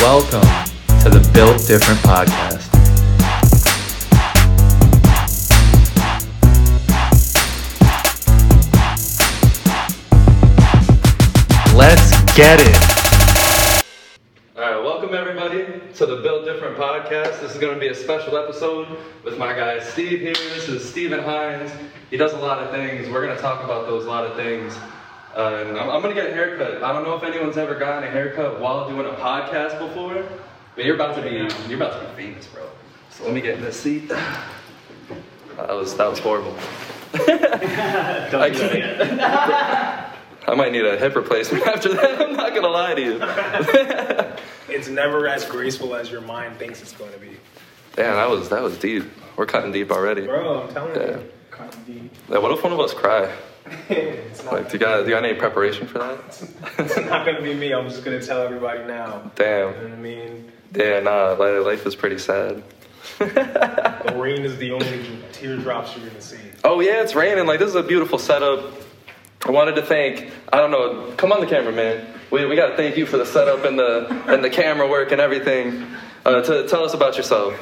Welcome to the Built Different podcast. Let's get it. All right, welcome everybody to the Built Different podcast. This is going to be a special episode with my guy Steve here. This is Steven Hines. He does a lot of things. We're going to talk about those lot of things. Uh, and I'm, I'm going to get a haircut. I don't know if anyone's ever gotten a haircut while doing a podcast before, but you're about to be you're about to be famous, bro. So let me get in this seat. That was that was horrible. I, can't- I might need a hip replacement after that. I'm not gonna lie to you. It's never as graceful as your mind thinks it's going to be. Damn, that was that was deep. We're cutting deep already. Bro, I'm telling Yeah. you. Cotton deep. Yeah, what if one of us cry? It's not, Like, do you got do you got any preparation for that? it's not going to be me. I'm just going to tell everybody now. Damn. You know what I mean? Yeah, nah. li- Life is pretty sad. The rain is the only teardrops you're going to see. Oh yeah, it's raining. Like this is a beautiful setup. I wanted to thank. I don't know. Come on, the camera, man. We, we got to thank you for the setup and the and the camera work and everything. Uh, to, tell us about yourself.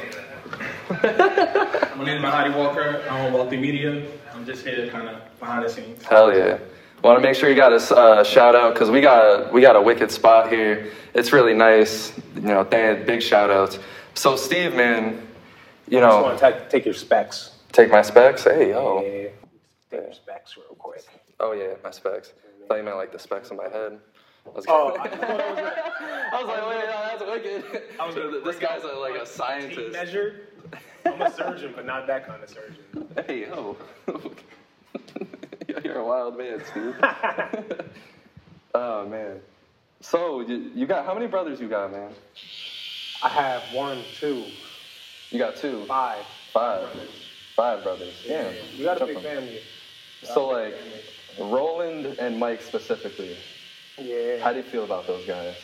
My name is Mahadi Walker. I'm on Wealthy Media. I'm just here kind of behind the scenes. Hell yeah. Want to make sure you got a uh, shout out because we got we got a wicked spot here. It's really nice. You know, th- big shout outs. So Steve, man, you I just know, want to take your specs. take my specs. Hey yo. Yeah. Take your specs real quick. Oh yeah, my specs. I thought you meant like the specs in my head. I was, Oh, I thought it was a I was like, wait, no, that's wicked. I was gonna this guy's a, like a tape scientist. measure. I'm a surgeon, but not that kind of surgeon. Hey yo. You're a wild man, Steve. oh man. So you, you got how many brothers you got, man? I have one, two, You got two, five. five, five brothers. Yeah. We got a big one. family. So like Roland and Mike specifically. Yeah. How do you feel about those guys?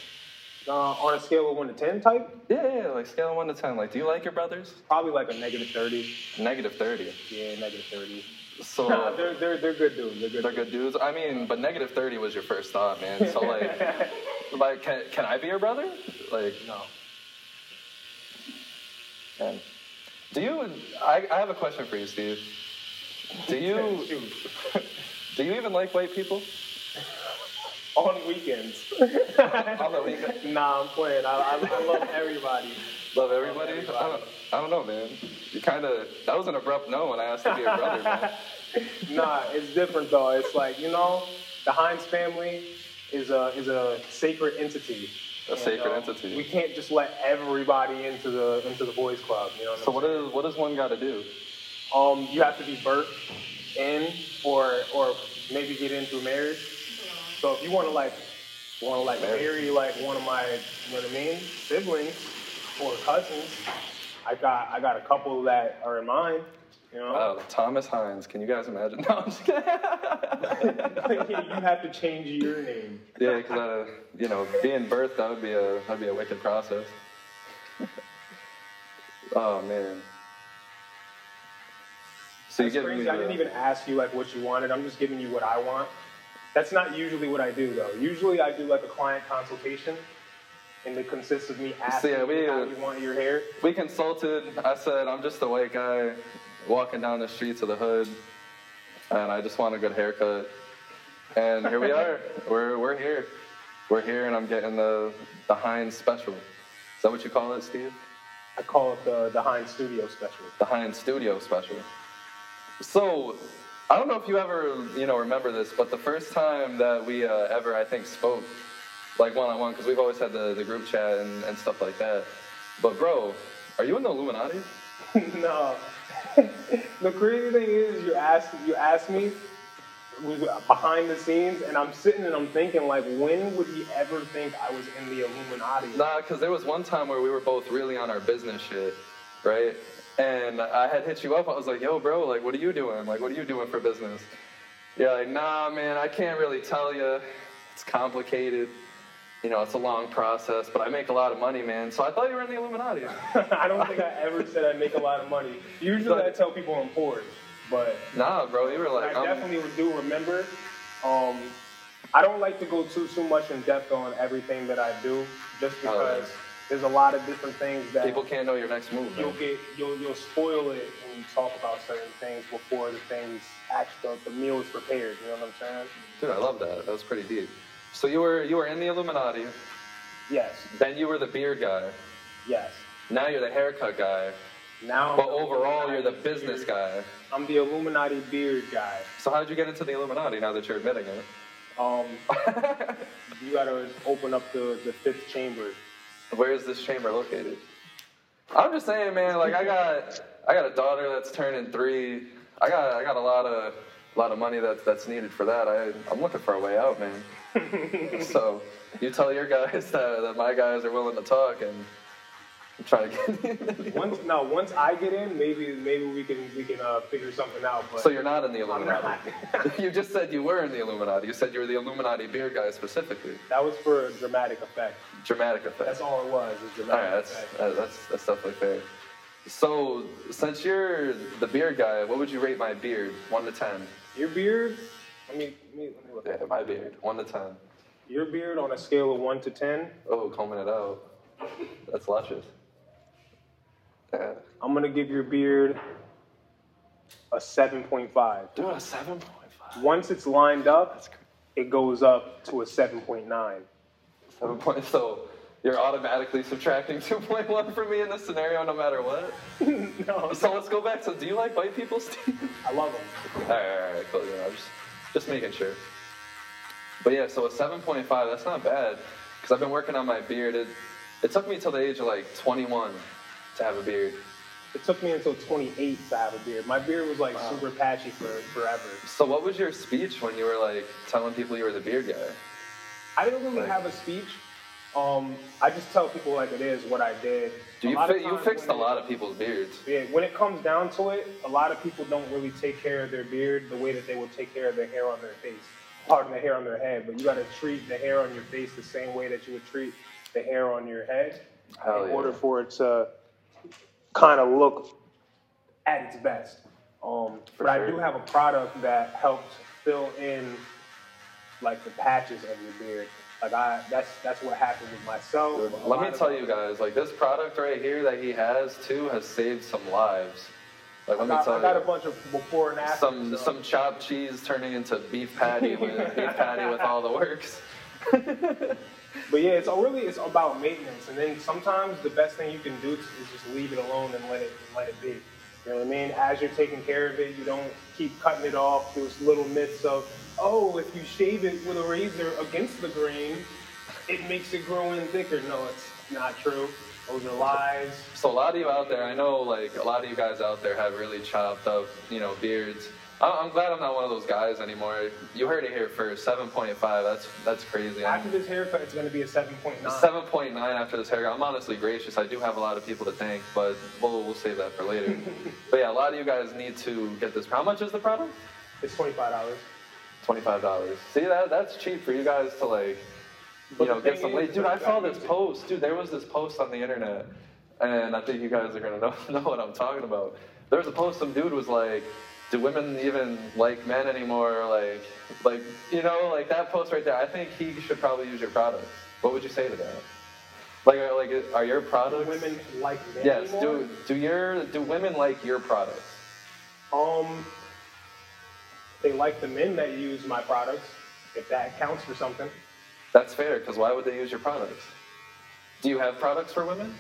Uh, on a scale of one to ten type, Yeah, yeah, like scale of one to ten. Like, do you like your brothers? probably like a negative thirty. Negative thirty. Yeah, negative thirty. So Nah, they're they're they're good dudes. They're good. they're good dudes. I mean, but negative thirty was your first thought, man. So like, like, can, can I be your brother? Like, No. man. Do you? I, I have a question for you, Steve. Do you? Do you even like white people? On weekends. On the weekend? Nah, I'm playing. I, I, I love everybody. Love everybody? I don't, I don't know, man. You kind of that was an abrupt no when I asked to be a brother, man. Nah, it's different though. It's like you know, the Hines family is a is a sacred entity. A And, sacred um, entity. We can't just let everybody into the into the boys club. You know. What So I'm what is what does one got to do? Um, you have to be birthed in, or or maybe get into marriage. So if you want to like, want to like Marry. like one of my, you know what I mean, siblings or cousins, I got I got a couple that are in mind. You know, Wow, Thomas Hines. Can you guys imagine? No, I'm just kidding. you have to change your name. yeah, because uh, you know, being birthed that would be a that'd be a wicked process. oh man. So you That's give crazy. me I didn't even ask you like what you wanted. I'm just giving you what I want. That's not usually what I do though. Usually I do like a client consultation, and it consists of me asking yeah, we, you how you want your hair. we consulted. I said I'm just a white guy walking down the streets of the hood, and I just want a good haircut. And here we are. we're we're here. We're here, and I'm getting the the Hines special. Is that what you call it, Steve? I call it the the Hines Studio Special. the Hines Studio special. So, I don't know if you ever, you know, remember this, but the first time that we uh, ever, I think, spoke, like one on one, because we've always had the, the group chat and, and stuff like that. But bro, are you in the Illuminati? no. the crazy thing is, you asked you asked me behind the scenes, and I'm sitting and I'm thinking like, when would he ever think I was in the Illuminati? Nah, because there was one time where we were both really on our business shit, right? And I had hit you up. I was like, "Yo, bro, like, what are you doing? Like, what are you doing for business?" You're like, "Nah, man, I can't really tell you. It's complicated. You know, it's a long process. But I make a lot of money, man. So I thought you were in the Illuminati." I don't think I ever said I make a lot of money. Usually I tell people I'm poor, but Nah, bro, you were I like, I'm, definitely do remember. Um, I don't like to go too too much in depth on everything that I do, just Oh, because there's a lot of different things that People can't know your next move. you'll Man. get you'll you'll spoil it when you talk about certain things before the things actually the meal is prepared. You know what I'm saying? Dude, I love that. That was pretty deep. So you were you were in the Illuminati. Yes, Then you were the beard guy. yes. Now you're the haircut guy. Now, But overall, you're the business guy. I'm the Illuminati beard guy. So how did you get into the Illuminati? Now that you're admitting it. Um, you gotta open up the, the fifth chamber. Where is this chamber located? I'm just saying, man. Like I got, I got a daughter that's turning three. I got, I got a lot of, a lot of money that's that's needed for that. I, I'm looking for a way out, man. so you tell your guys that, that my guys are willing to talk and I'm trying to get. in. Once no, once I get in, maybe maybe we can we can uh, figure something out. But so you're not in the Illuminati. you just said you were in the Illuminati. You said you were the Illuminati beard guy specifically. that was for a dramatic effect. Dramatic effect. That's all it was. was All dramatic right, that's effect. that's that's definitely fair. So, since you're the beard guy, what would you rate my beard? One to ten. Your beard. Let me let me, let me look Yeah, my beard. One to ten. Your beard on a scale of one to ten. Oh, combing it out. That's luscious. I'm gonna give your beard a seven point five. Dude, a seven point five. Once it's lined up, it goes up to a seven point nine. Seven point. So you're automatically subtracting two point one from me in this scenario, no matter what. no, So let's go back. So, do you like white people, Steve? I love them. All right, all right, all right, cool. Yeah, I'm just, just making sure. But yeah, so a 7.5, that's not bad. Because I've been working on my beard. It, it took me till the age of like 21 to have a beard. It took me until 28 to have a beard. My beard was like Wow. super patchy for forever. So what was your speech when you were like telling people you were the beard guy? I didn't really Like- have a speech. Um, I just tell people like it is what I did. Do you fi- you fixed a lot of people's beards. Yeah, when it comes down to it, a lot of people don't really take care of their beard the way that they would take care of their hair on their face. Pardon the hair on their head, but you got to treat the hair on your face the same way that you would treat the hair on your head Hell in yeah. order for it to kind of look at its best. Um, For but I do have a product that helps fill in like the patches of your beard. Like I, that's that's what happened with myself. Dude, Let me tell you guys, like this product right here that he has too has saved some lives. Like I let me got, tell I got you. a bunch of before and after. some so- some chopped cheese turning into beef patty with beef patty with all the works. But yeah, it's all really it's about maintenance, and then sometimes the best thing you can do is just leave it alone and let it let it be. You know what I mean? As you're taking care of it, you don't keep cutting it off. Those little myths of, oh, if you shave it with a razor against the grain, it makes it grow in thicker. No, it's not true. Those are lies. So a lot of you out there, I know like a lot of you guys out there have really chopped up, you know, beards. I'm glad I'm not one of those guys anymore. You heard it here first. 7.5. That's that's crazy. After this haircut, it's going to be a 7.9. 7.9 after this haircut. I'm honestly gracious. I do have a lot of people to thank, but we'll we'll save that for later. but yeah, a lot of you guys need to get this. How much is the product? It's $25. Twenty-five dollars. See that that's cheap for you guys to like, you But know, get some late. Dude, I saw this post. Dude, there was this post on the internet, and I think you guys are gonna know know what I'm talking about. There was a post. Some dude was like, "Do women even like men anymore?" Like, like you know, like that post right there. I think he should probably use your products. What would you say to that? Like, are- like, are your Do products? women like men Yes. anymore? Do do your do women like your products? Um, they like the men that use my products, if that counts for something. That's fair. Because why would they use your products? Do you have products for women?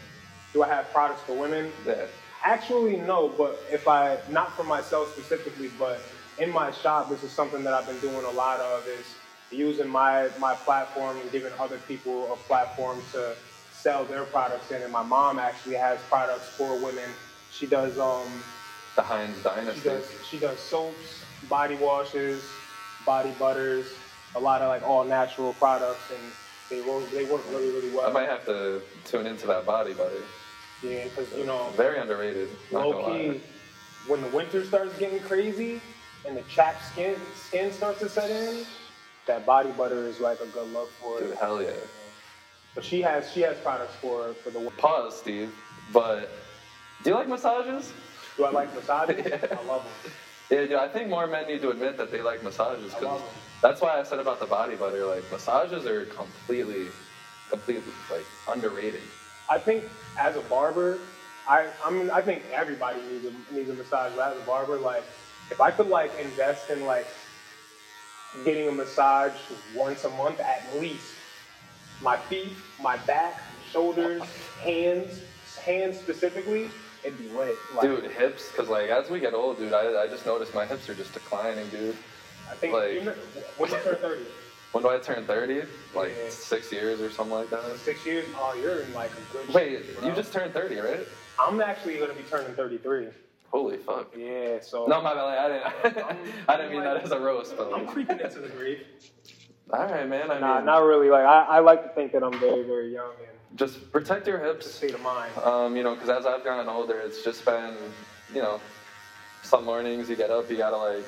Do I have products for women? Yeah. Actually, no, but if I, not for myself specifically, but in my shop, this is something that I've been doing a lot of is using my, my platform and giving other people a platform to sell their products in. And my mom actually has products for women. She does, um, The Hines She Dynasty. does she does soaps, body washes, body butters, a lot of like all natural products, and they work they work really really well. I might have to tune into that body butter. Yeah, because you know, Very underrated. Low key, when the winter starts getting crazy and the chapped skin skin starts to set in, that body butter is like a good look for Dude, it. hell yeah. But she has she has products for for the. Pause, Steve. But do you like massages? Do I like massages? Yeah. I love them. Yeah, dude, I think more men need to admit that they like massages because that's why I said about the body butter. Like massages are completely, completely like underrated. I think as a barber, I I mean I think everybody needs a needs a massage. But as a barber, like if I could like invest in like getting a massage once a month at least, my feet, my back, shoulders, hands, hands specifically, it'd be lit. Like, Dude, hips, because like as we get old, dude, I, I just noticed my hips are just declining, dude. I think like- when you turn thirty, When do I turn 30? Like Yeah. six years or something like that? six years, oh, you're in like a good. Wait, shape, you just turned 30, right? I'm actually gonna be turning thirty-three. Holy fuck. Yeah, so No, my bad. I didn't. I didn't mean that as a roast, but I'm like, creeping into the grave. all right, man. I Nah, mean, not really. Like I, I like to think that I'm very, very young and just protect your hips. state of mind. Um, you know, because as I've gotten older, it's just been, you know, some mornings you get up, you gotta like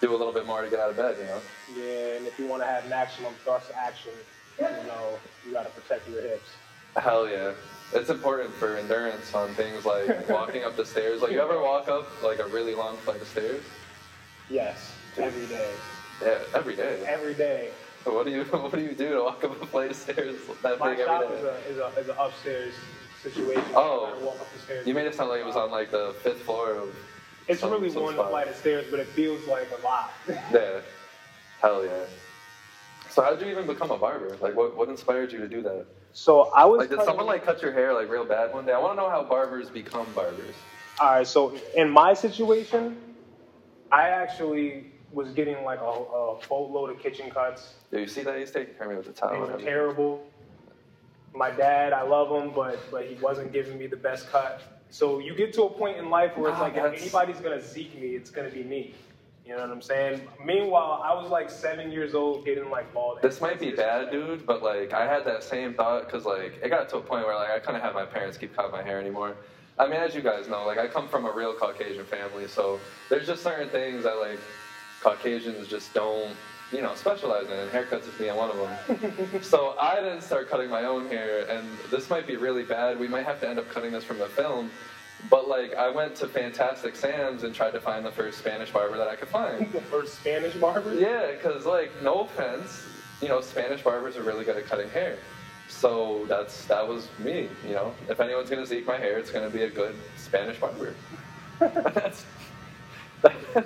do a little bit more to get out of bed, you know. Yeah, and if you want to have maximum thrust action, you know, you got to protect your hips. Hell yeah. It's important for endurance on things like walking up the stairs. Like, you ever walk up like a really long flight of stairs? Yes, every day, Yeah, every day. every day. What do you What do you do to walk up a flight of stairs that My big every is a is a is an upstairs situation. Oh. You walk up the stairs. You made it sound like it was on like the fifth floor of. It's some- really some one flight of stairs, but it feels like a lot. Yeah. Hell yeah. So how did you even become a barber? Like, what what inspired you to do that? so I was. Like, did cutting- someone like cut your hair like real bad one day? I want to know how barbers become barbers. All right, so in my situation, I actually was getting like a, a boatload of kitchen cuts. Do you see that he's taking care of me with the They towel? were terrible. My dad, I love him, but but he wasn't giving me the best cut. So you get to a point in life where it's Ah, like if anybody's gonna seek me, it's gonna be me. You know what I'm saying? Meanwhile, I was like seven years old, getting like bald. This might be bad, dude, but like I had that same thought because like it got to a point where like I couldn't have my parents keep cutting my hair anymore. I mean, as you guys know, like I come from a real Caucasian family, so there's just certain things that like Caucasians just don't, you know, specialize in, and haircuts is being one of them. so I didn't start cutting my own hair, and this might be really bad. We might have to end up cutting this from the film. But like I went to Fantastic Sam's and tried to find the first Spanish barber that I could find. the first Spanish barber. Yeah, because like no offense, you know, Spanish barbers are really good at cutting hair. So that's that was me. You know, if anyone's gonna zeke my hair, it's gonna be a good Spanish barber. that's that's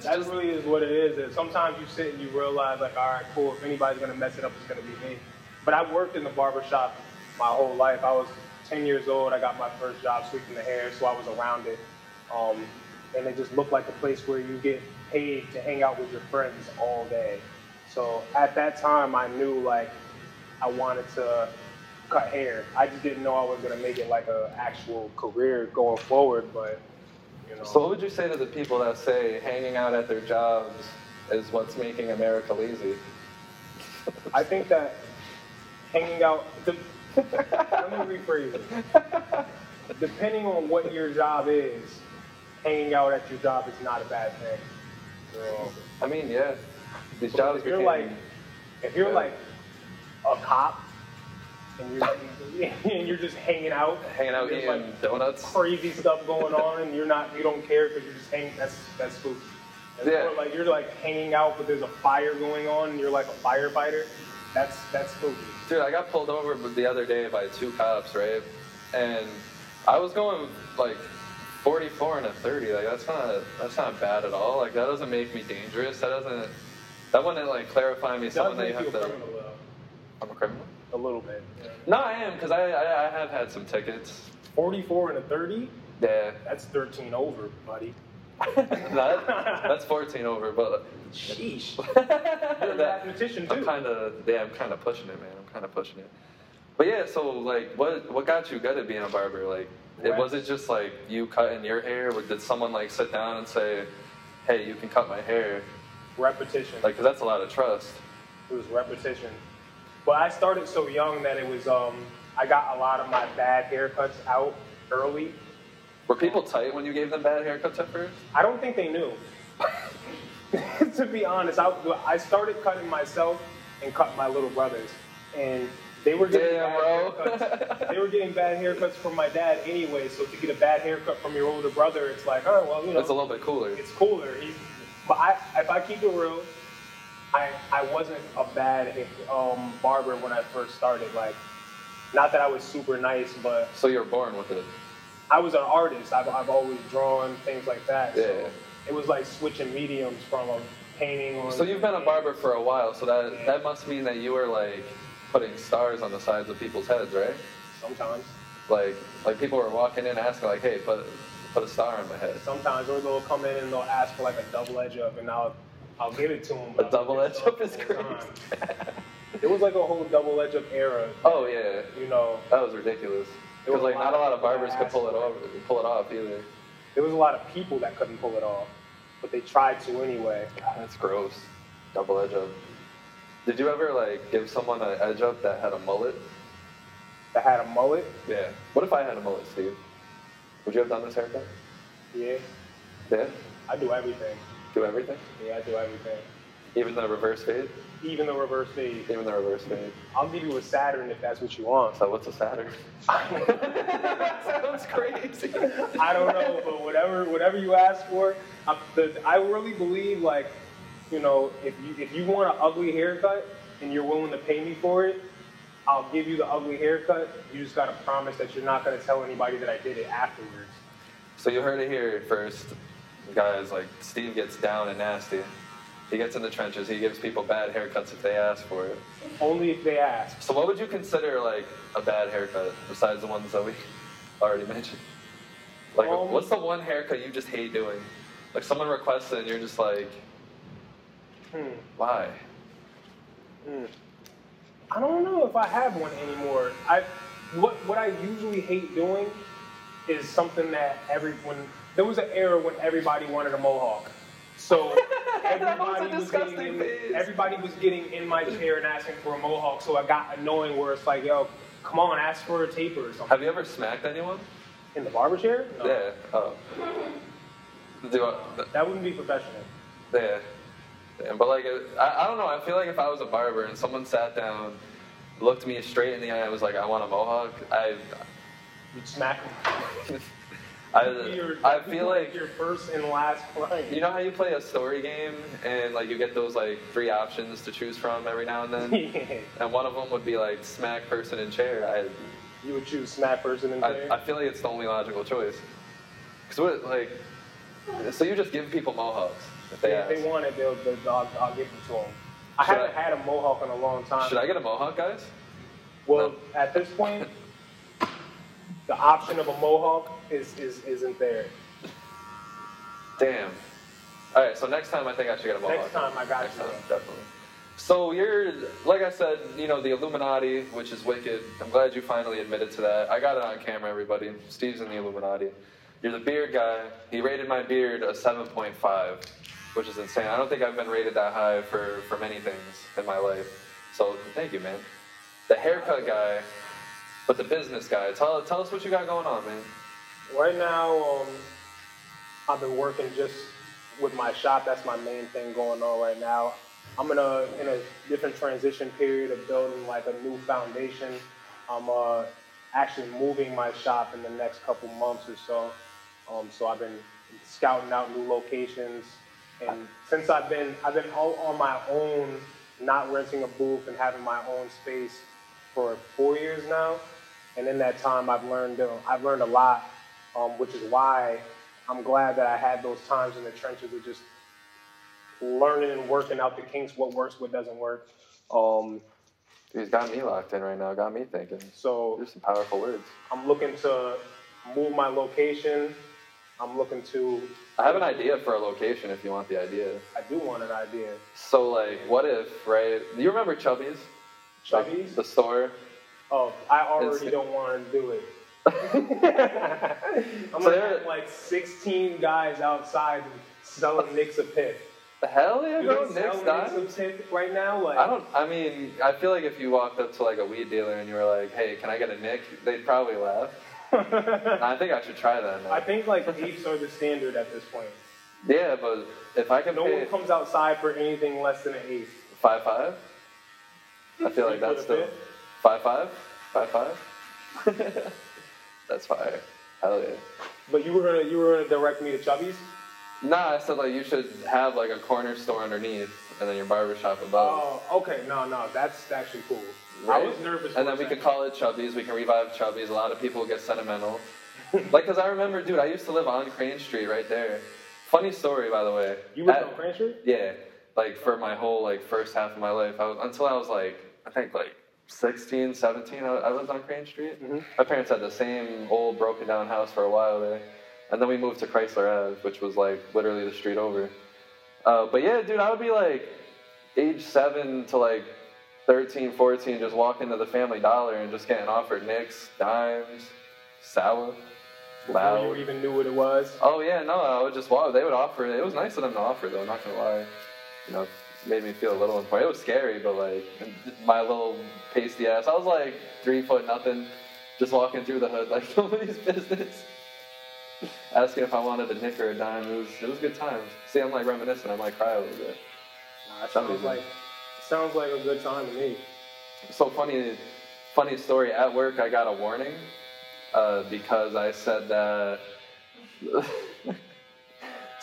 That really is what it is. And sometimes you sit and you realize, like, all right, cool. If anybody's gonna mess it up, it's gonna be me. But I've worked in the barbershop my whole life. I was 10 years old. I got my first job sweeping the hair, so I was around it. Um, and it just looked like a place where you get paid to hang out with your friends all day. So at that time, I knew like I wanted to cut hair. I just didn't know I was gonna make it like a actual career going forward. But. So what would you say to the people that say hanging out at their jobs is what's making America lazy? I think that hanging out. The, let me rephrase it. Depending on what your job is, hanging out at your job is not a bad thing. So, I mean, yeah, these because jobs if you're became- like, if you're Yeah. like a cop and you're and you're just hanging out, hanging out eating like donuts. crazy stuff going on, and you're not, you don't care because you're just hanging. That's that's spooky. Yeah. more like you're like hanging out, but there's a fire going on, and you're like a firefighter. That's that's spooky. Dude, I got pulled over the other day by two cops, right? And I was going like 44 and a 30. Like that's not that's not bad at all. Like that doesn't make me dangerous. That doesn't that wouldn't like clarify me It something that you have a to. criminal, though. I'm a criminal. A little bit. No, I am because I, I I have had some tickets. 44 and a 30, Yeah, that's 13 over, buddy. that, that's 14 over, but Sheesh. You're a mathematician, I'm kind of yeah, I'm kind of pushing it, man. I'm kind of pushing it. But yeah, so like, what what got you good at being a barber? Like, it was it just like you cutting your hair? Or did someone like sit down and say, "Hey, you can cut my hair"? Repetition. Like, 'cause that's a lot of trust. it was repetition. But I started so young that it was, um, I got a lot of my bad haircuts out early. Were people tight when you gave them bad haircuts at first? I don't think they knew. to be honest, I, I started cutting myself and cut my little brothers. And they were getting Damn, bad bro. haircuts. they were getting bad haircuts from my dad anyway. So to get a bad haircut from your older brother, it's like, oh well, you know, It's a little bit cooler. it's cooler. He's, but I, if I keep it real, I, I wasn't a bad um, barber when I first started. Like Not that I was super nice, but So you're born with it. I was an artist. I've, I've always drawn things like that. Yeah. So it was like switching mediums from a painting on. So you've been a barber for a while, so that that must mean that you were like putting stars on the sides of people's heads, right? Sometimes. Like like people were walking in asking like, hey, put put a star on my head. Sometimes, or they'll come in and they'll ask for like a double edge up, and I'll I'll give it to them. A double edge up is crazy. It was like a whole double edge up era. oh yeah, You know, that was ridiculous. It was like a not a lot of barbers could pull it off pull it off either. there was a lot of people that couldn't pull it off, but they tried to anyway. God, that's gross. Double edge up. Did you ever like give someone an edge up that had a mullet? That had a mullet. Yeah. What if I had a mullet, Steve? Would you have done this haircut? Yeah, Yeah. I do everything. Do everything? Yeah, I do everything. Even the reverse fade? Even the reverse fade. Even the reverse fade. I'll give you a Saturn if that's what you want. So what's a Saturn? that sounds crazy. I don't know, but whatever whatever you ask for, I, the, I really believe like, you know, if you if you want an ugly haircut and you're willing to pay me for it, I'll give you the ugly haircut. You just gotta promise that you're not gonna tell anybody that I did it afterwards. So you heard it here first, guys. Like Steve gets down and nasty. He gets in the trenches. He gives people bad haircuts if they ask for it. Only if they ask. So what would you consider like a bad haircut besides the ones that we already mentioned? Like, Um, what's the one haircut you just hate doing? Like someone requests it and you're just like, Hmm. why? Hmm. I don't know if I have one anymore. I what what I usually hate doing is something that everyone there was an era when everybody wanted a mohawk. So That was a everybody was, disgusting getting in, everybody was getting in my chair and asking for a mohawk. So I got annoying where it's like, yo, come on, ask for a taper or something. Have you ever smacked anyone? In the barber chair? No. Yeah. Oh. I, That wouldn't be professional. Yeah. Damn, but like, I, I don't know. I feel like if I was a barber and someone sat down, looked me straight in the eye, and was like, "I want a mohawk," I, You'd smack them. I, I feel like your first and last client. you know how you play a story game and like you get those like three options to choose from every now and then, yeah. and one of them would be like smack person in chair. You would choose smack person in I, there. I, I feel like it's the only logical choice. Cause what like, so you just give people mohawks if they if ask. they want it, they'll, they'll, I'll, I'll give it to them. I Should haven't I- had a mohawk in a long time. Should I get a mohawk, guys? Well, No. at this point, the option of a mohawk is, is isn't there. Damn. All right, so next time I think I should get a mohawk. Next time I got Next you. time, definitely. So you're, like I said, you know, the Illuminati, which is wicked. I'm glad you finally admitted to that. I got it on camera, everybody. Steve's in the Illuminati. You're the beard guy. He rated my beard a 7.5, which is insane. I don't think I've been rated that high for, for many things in my life. So thank you, man. The haircut guy, but the business guy. Tell, tell us what you got going on, man. Right now, um, I've been working just with my shop. That's my main thing going on right now. I'm in a in a different transition period of building like a new foundation. I'm uh, actually moving my shop in the next couple months or so. Um, so I've been scouting out new locations, and since I've been I've been all on my own, not renting a booth and having my own space for four years now. And in that time, I've learned uh, I've learned a lot, um, which is why I'm glad that I had those times in the trenches of just learning and working out the kinks, what works, what doesn't work. Um, He's got me locked in right now. Got me thinking. so There's some powerful words. I'm looking to move my location. I'm looking to. I have an idea for a location if you want the idea. I do want an idea. So, like, what if, right? Do you remember Chubby's? Like, Chubby's? the store? Oh, I already It's- don't want to do it. I'm So gonna have like 16 guys outside selling Nicks a. The hell yeah, bro? they Nick's sell? Nicks a pit right now? Like, I don't, I mean, I feel like if you walked up to like a weed dealer and you were like, hey, can I get a Nick? They'd probably laugh. I think I should try that now. I think like eights are the standard at this point. yeah, but if I can No pay one comes outside for anything less than an eighth. five five, I feel like that's still five five, five five. that's fire. Hell yeah. But you were gonna you were gonna direct me to Chubby's. Nah, I said like you should have like a corner store underneath and then your barber shop above. Oh, okay. No, no, that's actually cool. Right? I was nervous. And then we could call it Chubby's. We can revive Chubby's. A lot of people get sentimental. like, cause I remember, dude, I used to live on Crane Street right there. Funny story, by the way. You lived At- on Crane Street? Yeah, like for my whole like first half of my life, I was, until I was like, I think like 16, 17, I, I lived on Crane Street. Mhm. My parents had the same old broken down house for a while there, and then we moved to Chrisler Ave, which was like literally the street over. Uh, but yeah, dude, I would be like age seven to like 13, 14, just walking to the Family Dollar and just getting offered nicks, dimes, sour, Before you even knew what it was. Oh yeah, no, I would just walk. They would offer it. It was nice of them to offer, though. Not gonna lie, you know, made me feel a little important. It was scary, but like my little pasty ass, I was like three foot nothing, just walking through the hood like nobody's business. Asking if I wanted a nick or a dime. It was it was good times. See, I'm like reminiscing. I might cry a little bit. Nah, Some sounds like sounds like a good time to me. So funny, funny story. At work, I got a warning uh, because I said that.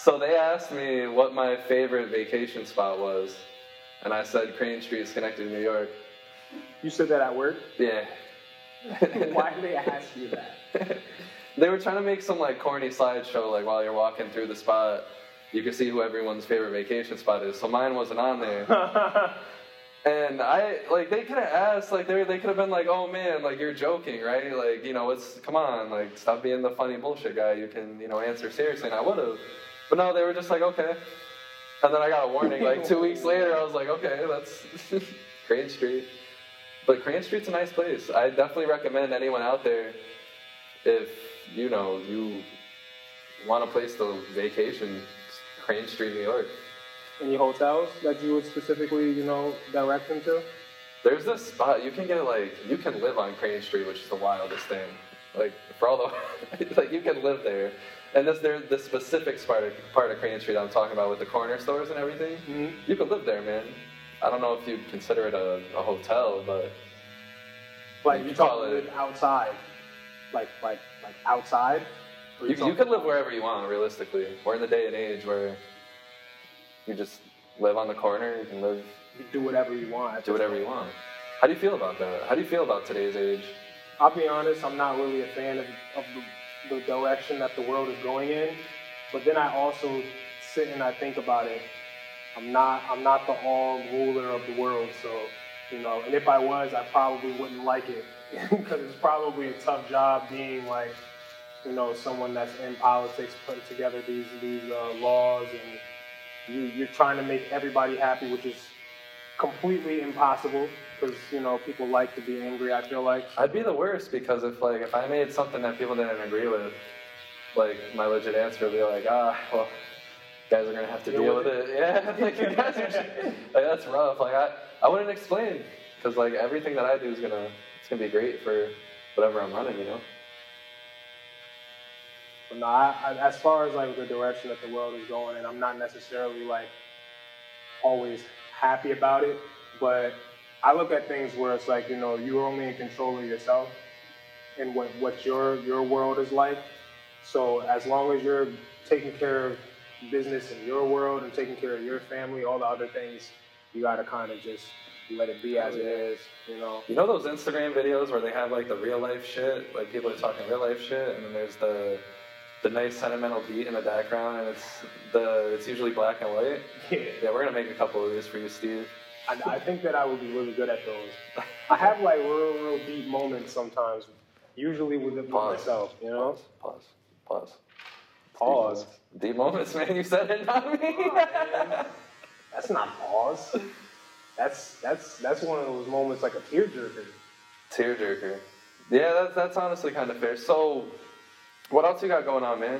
so they asked me what my favorite vacation spot was, and I said Crane Street, Schenectady, New York. You said that at work. Yeah. Why did they ask you that? they were trying to make some like corny slideshow, like while you're walking through the spot, you can see who everyone's favorite vacation spot is. So mine wasn't on there. And I like they could have asked like they they could have been like oh man like you're joking right like you know it's come on like stop being the funny bullshit guy you can you know answer seriously and I would have but no they were just like okay. And then I got a warning like two weeks later I was like okay that's Crane Street. But Crane Street's a nice place. I definitely recommend anyone out there if you know you want a place to vacation Crane Street New York. Any hotels that you would specifically, you know, direct them to? There's this spot you can get like you can live on Crane Street, which is the wildest thing. Like for all the like you can live there, and this there the specific part of, part of Crane Street I'm talking about with the corner stores and everything. Mhm. You could live there, man. I don't know if you'd consider it a, a hotel, but Like You you call it- live outside, like like like outside. Or you, you could live wherever you want. Realistically, we're in the day and age where you just live on the corner. You can live You do whatever you want. do whatever you want. How do you feel about that? How do you feel about today's age? I'll be honest, I'm not really a fan of, of the, the direction that the world is going in. But then I also sit and I think about it. I'm not I'm not the all ruler of the world, so you know. And if I was, I probably wouldn't like it because it's probably a tough job being like you know someone that's in politics, putting together these these uh, laws, and you you're trying to make everybody happy, which is completely impossible because you know people like to be angry. I feel like. I'd be the worst because if like if I made something that people didn't agree with, like my legit answer would be like, ah, well, you guys are gonna have to Deal deal with with it. Yeah, like you guys are, like that's rough. Like I, I wouldn't explain because like everything that I do is gonna it's gonna be great for whatever I'm running, you know. But no, I, I, as far as like the direction that the world is going, and I'm not necessarily like always happy about it, but I look at things where it's like you know you're only in control of yourself and what what your your world is like. So as long as you're taking care of business in your world and taking care of your family, all the other things, you gotta kind of just let it be as it is, you know. You know those Instagram videos where they have like the real life shit, like people are talking real life shit, and then there's the the nice sentimental beat in the background, and it's the it's usually black and white. Yeah. Yeah, we're gonna make a couple of these for you, Steve. I, I think that I would be really good at those. I have like real, real deep moments sometimes, usually with, with Pause. myself, you know? Pause. Pause. Pause. Deep moments, man. You said it, not me. That's not pause. That's that's that's one of those moments like a tearjerker. Tearjerker. Yeah, that's that's honestly kind of fair. So, what else you got going on, man?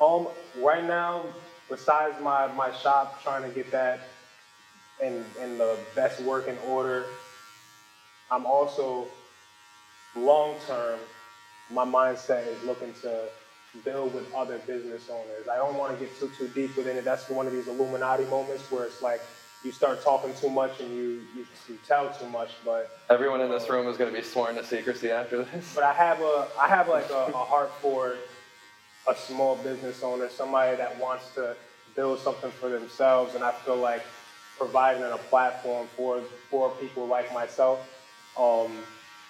Um, right now, besides my, my shop trying to get that in in the best working order, I'm also long term. My mindset is looking to build with other business owners. I don't want to get too too deep within it. That's one of these Illuminati moments where it's like you start talking too much and you you, you tell too much, but Everyone in this room is going to be sworn to secrecy after this. but I have a I have like a, a heart for a small business owner, somebody that wants to build something for themselves, and I feel like providing a platform for for people like myself, um,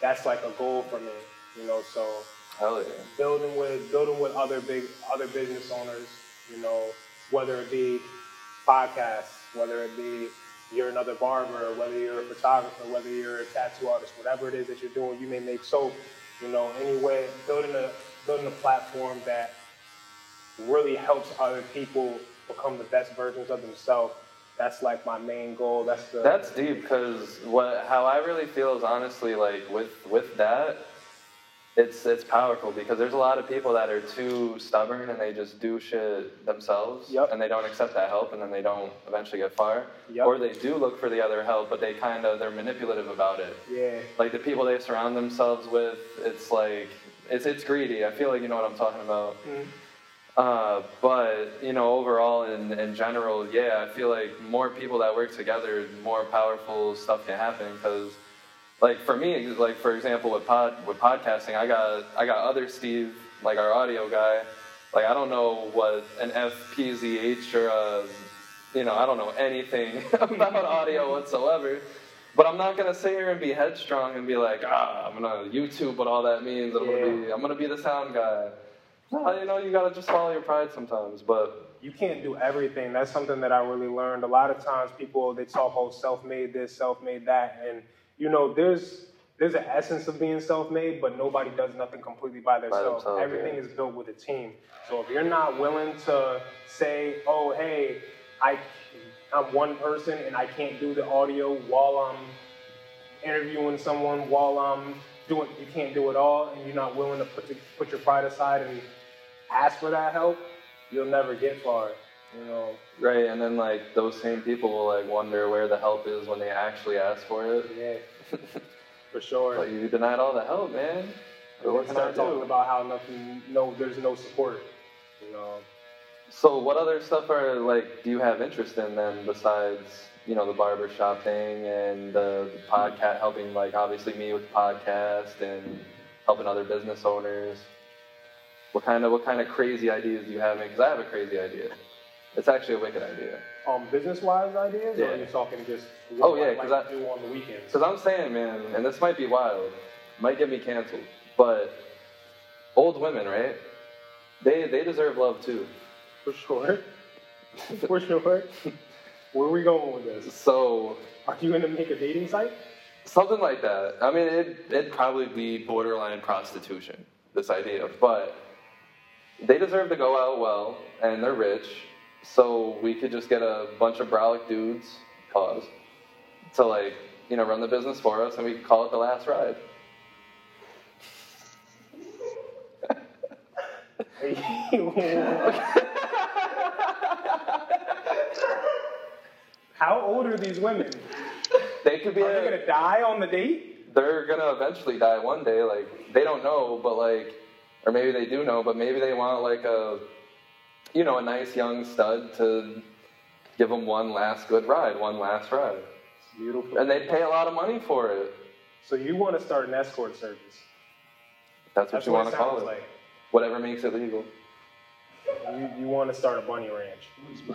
that's like a goal for me, you know. So yeah. building with building with other big other business owners, you know, whether it be podcasts, whether it be you're another barber, whether you're a photographer, whether you're a tattoo artist, whatever it is that you're doing, you may make soap, you know, anyway, building a building a platform that really helps other people become the best versions of themselves. That's like my main goal. That's the That's deep because what how I really feel is honestly like with with that, it's it's powerful because there's a lot of people that are too stubborn and they just do shit themselves Yep. and they don't accept that help and then they don't eventually get far. Yep. Or they do look for the other help, but they kind of they're manipulative about it. yeah. Like the people they surround themselves with, it's like it's it's greedy. I feel like you know what I'm talking about. Mhm. Uh, but you know, overall, in, in general, yeah, I feel like more people that work together, more powerful stuff can happen. Because, like for me, like for example, with pod with podcasting, I got I got other Steve, like our audio guy. Like I don't know what an FPZH or a, you know, I don't know anything about audio whatsoever. But I'm not gonna sit here and be headstrong and be like, ah, I'm gonna YouTube what all that means. I'm gonna be, I'm gonna be the sound guy. No, you know, you gotta just follow your pride sometimes. But you can't do everything. That's something that I really learned. A lot of times people they talk oh self-made this, self-made that, and you know there's there's an essence of being self-made, but nobody does nothing completely by themselves. themselves, Everything yeah. is built with a team. So if you're not willing to say, oh hey, I I'm one person and I can't do the audio while I'm interviewing someone, while I'm doing, you can't do it all, and you're not willing to put the, put your pride aside and ask for that help, you'll never get far. You know, right, and then like those same people will like wonder where the help is when they actually ask for it. yeah, for sure. But you denied all the help, man. But what can I start talking about how nothing, no, there's no support. You know, So what other stuff are like? Do you have interest in then besides you know the barbershop thing and the, the podcast helping like obviously me with the podcast and helping other business owners? What kind of what kind of crazy ideas do you have? Because I have a crazy idea. It's actually a wicked idea. um, business-wise ideas, or are you talking just Oh, yeah, I 'cause like I- do on the weekends? Because I'm saying, man, and this might be wild, might get me canceled, but old women, right? They they deserve love too. For sure, for sure. Where are we going with this? So Are you gonna make a dating site? something like that. I mean, it it'd probably be borderline prostitution. This idea, but they deserve to go out well, and they're rich, so we could just get a bunch of brolic dudes, pause, to like you know run the business for us, and we could call it the last ride. How old are these women? They could be. Are a- they gonna die on the date? they're gonna eventually die one day. Like they don't know, but like, or maybe they do know, but maybe they want like a, you know, a nice young stud to give them one last good ride, one last ride, Beautiful. and they pay a lot of money for it. So you want to start an escort service? That's what That's you what want to call it. like. Whatever makes it legal. You, you want to start a bunny ranch?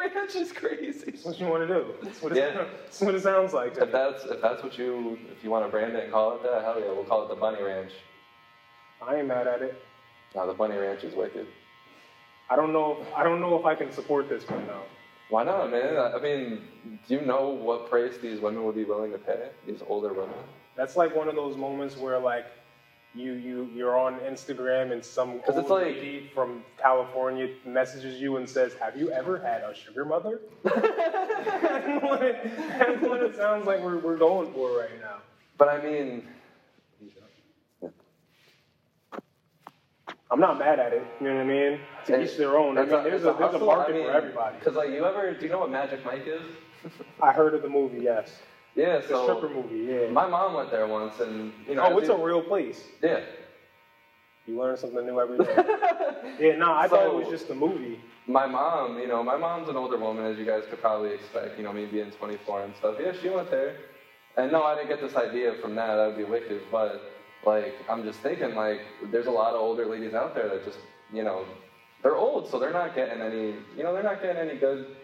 Bunny ranch is crazy. That's what you want to do. That's what, it, Yeah. that's what it sounds like. If that's if that's what you if you want to brand it and call it that, hell yeah, we'll call it the Bunny Ranch. I ain't mad at it. No, the Bunny Ranch is wicked. I don't know. I don't know if I can support this one though. Why not, man? I I mean, do you know what price these women would be willing to pay? These older women. That's like one of those moments where like you you you're on Instagram and some old it's like- lady from California messages you and says, "Have you ever had a sugar mother?" that's, what it, that's what it sounds like we're we're going for right now. But I mean, I'm not mad at it. You know what I mean? To And each their own. I mean, a- there's a, there's a market I mean, for everybody. Cause like you ever, do you know what Magic Mike is? I heard of the movie. Yes, Yeah, the so stripper movie. Yeah. my mom went there once, and you know. oh, it's a real place. yeah. You learn something new every day. yeah, no, I thought it was just a movie. My mom, you know, my mom's an older woman, as you guys could probably expect. You know, me being 24 and stuff. Yeah, she went there, and no, I didn't get this idea from that. That would be wicked, but Like, I'm just thinking, like, there's a lot of older ladies out there that just, you know, they're old, so they're not getting any, you know, they're not getting any good,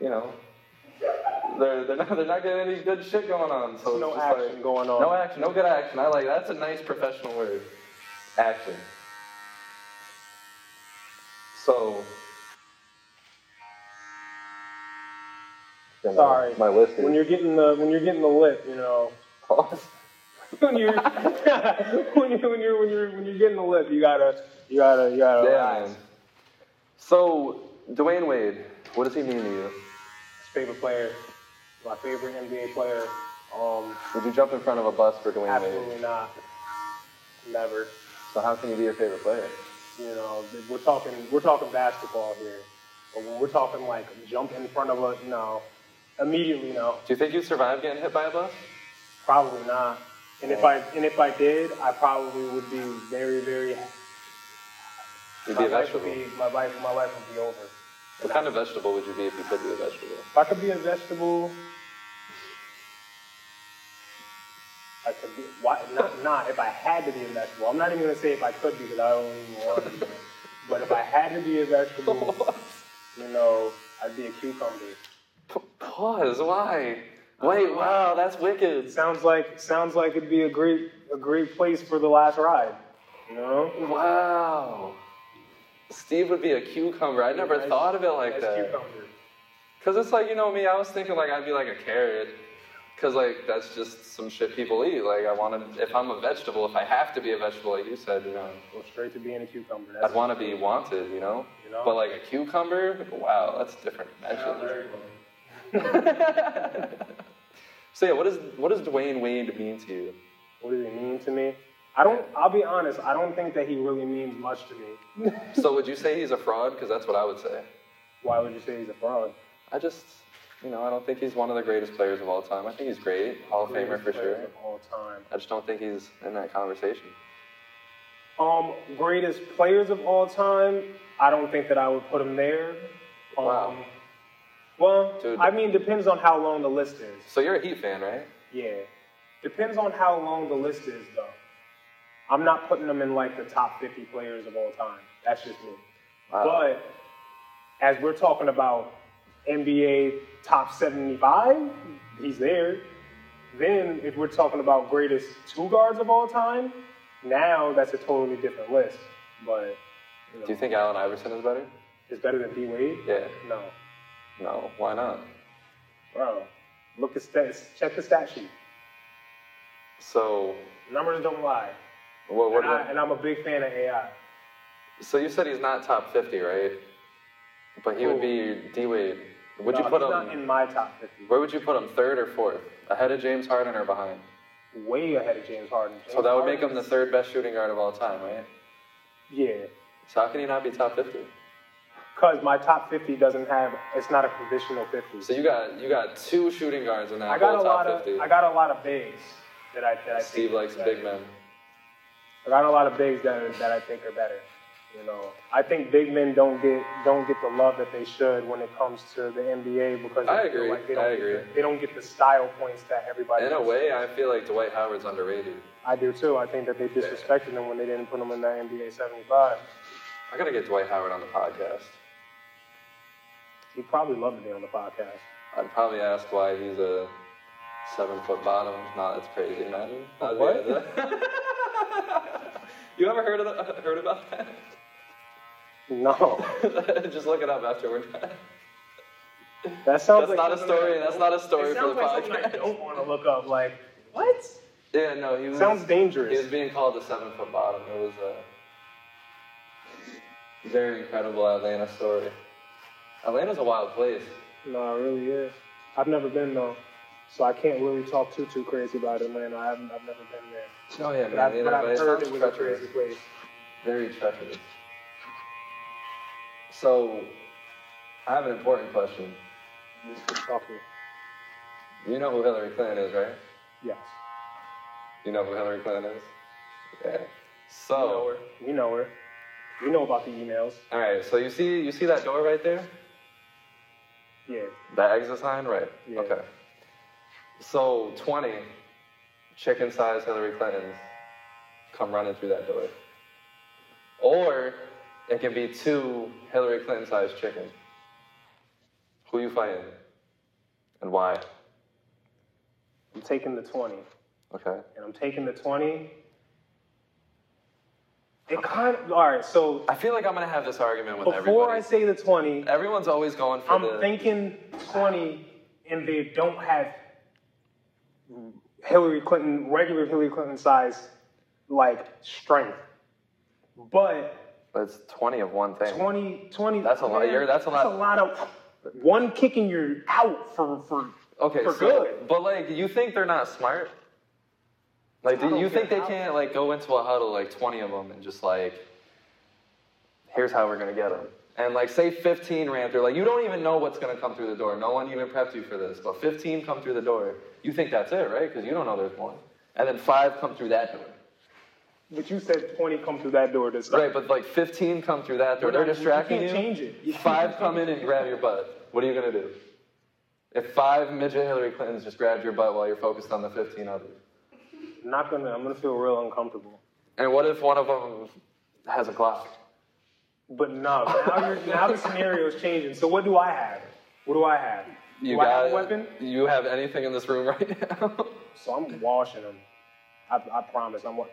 you know, they're, they're not they're not getting any good shit going on. So no just action like, going on. No action, no good action. I like that's a nice professional word. Action. So. Sorry. My list is. When you're getting the when you're getting the lip, you know. when you're when you when you're when you're when you're getting the lip, you gotta you gotta you gotta yeah. So Dwyane Wade, what does he mean to you? His favorite player, my favorite NBA player. Um, Would you jump in front of a bus for Dwyane Wade? absolutely not. Never. So how can you be your favorite player? You know, we're talking we're talking basketball here, but when we're talking like jump in front of a no, immediately no, Do you think you survived getting hit by a bus? probably not. And if I and if I did, I probably would be very very. You'd my be a life would vegetable. be my life my life would be over. What kind of vegetable would you be if you could be a vegetable? If I could be a vegetable, I could be. Why not? Not if I had to be a vegetable. I'm not even gonna say if I could be because I don't even want to. be. But if I had to be a vegetable, you know, I'd be a cucumber. P- Pause. Why? Wait. Uh, wow, that's wicked. Sounds like sounds like it'd be a great a great place for the last ride. You know? Wow. Steve would be a cucumber. I never Nice- thought of it like nice that. Cucumber. Cause it's like you know me. I was thinking like I'd be like a carrot. Cause like that's just some shit people eat. Like I wanted, if I'm a vegetable, if I have to be a vegetable, like you said, you know, Go straight to being a cucumber. That's I'd want to be wanted, you know. You know? But like a cucumber, wow, that's different. Actually. so yeah, what does what does Dwyane Wade mean to you? What does it mean to me? I don't. I'll be honest. I don't think that he really means much to me. So would you say he's a fraud? Because that's what I would say. Why would you say he's a fraud? I just, you know, I don't think he's one of the greatest players of all time. I think he's great, Hall of Famer for sure. Of all time. I just don't think he's in that conversation. Um, greatest players of all time. I don't think that I would put him there. Um, Wow. Well, Dude. I mean, depends on how long the list is. So you're a Heat fan, right? Yeah, depends on how long the list is, though. I'm not putting him in like the top 50 players of all time. That's just me. Wow. But as we're talking about NBA top 75, he's there. Then if we're talking about greatest two guards of all time, now that's a totally different list. But you know, Do you think Allen Iverson is better? it's better than D Wade? Yeah. No, No. Why not? bro. Look at stats. Check the stat sheet. So Numbers don't lie. what? what and, I, and I'm a big fan of AI. so you said he's not top 50, right? But he would be D Wade. Would No, you put he's him? not in my top 50. Where would you put him? Third or fourth? Ahead of James Harden or behind? Way ahead of James Harden. So that would make him the third best shooting guard of all time, right? Yeah. So how can he not be top 50? Because my top 50 doesn't have, it's not a conditional 50. So you got you got two shooting guards in that I got whole a top lot of, 50. I got a lot of bigs that I, that I Steve think likes big men. I got a lot of bigs that, that I think are better. You know, I think big men don't get don't get the love that they should when it comes to the NBA because I they feel agree. like they don't I get agree. the- they don't get the style points that everybody. In a way, I feel like Dwight Howard's underrated. I do too. I think that they disrespected him when they didn't put him in the NBA 75. I gotta get Dwight Howard on the podcast. He'd probably love to be on the podcast. I'd probably ask why he's a seven foot bottom. Nah, that's crazy. Imagine. What? you ever heard of the, heard about that? No, Just look it up after we're done. that sounds That's like not a story. that That's don't- a story it for the sounds like something I don't want to look up. Like what? Yeah, no, he was. Sounds dangerous. He was being called a seven foot bottom. It was a very incredible Atlanta story. Atlanta's a wild place. No, it really is. I've never been though, so I can't really talk too too crazy about Atlanta. I haven't, I've never been there. Oh yeah, But, I, man. but I've it heard sounds it was a crazy place. Very treacherous. So, I have an important question. To me. You know who Hillary Clinton is, right? Yes. You know who Hillary Clinton is? Yeah. So. We know her. We know her. We know about the emails. all right. So you see, you see that door right there? Yeah. That exit sign, right? Yeah. Okay. So 20 chicken-sized Hillary Clintons come running through that door. Or it can be two Hillary Clinton sized chickens. Who you fighting? And why? I'm taking the 20. Okay. And I'm taking the 20. It kind of, all right, so I feel like I'm gonna have this argument with before I say the 20, Everyone's always going for I'm the. thinking 20 and they don't have Hillary Clinton, regular Hillary Clinton size, like strength. But It's 20 of one thing. 20, 20 That's a lot. man, You're- that's a lot. That's a lot of one kicking you out for for Okay, for so, good. but like, you think they're not smart? Like, I do don't you think they care how- can't like go into a huddle, like 20 of them, and just like, here's how we're gonna get them, and like say 15 ran through, like you don't even know what's gonna come through the door. No one even prepped you for this, but 15 come through the door. You think that's it, right? Because you don't know there's more, and then five come through that door. But you said 20 come through that door this time. Right, but like 15 come through that door. They're distracting you can't you. change it. You Five come in and grab your butt. What are you gonna do? If five midget Hillary Clintons just grabbed your butt while you're focused on the 15 others. I'm not gonna. I'm gonna feel real uncomfortable. And what if one of them has a Glock? But no, now, you're, now the scenario is changing. So what do I have? What do I have? You do I got have a weapon? You have anything in this room right now? So I'm washing them. I, I promise. I'm. wa-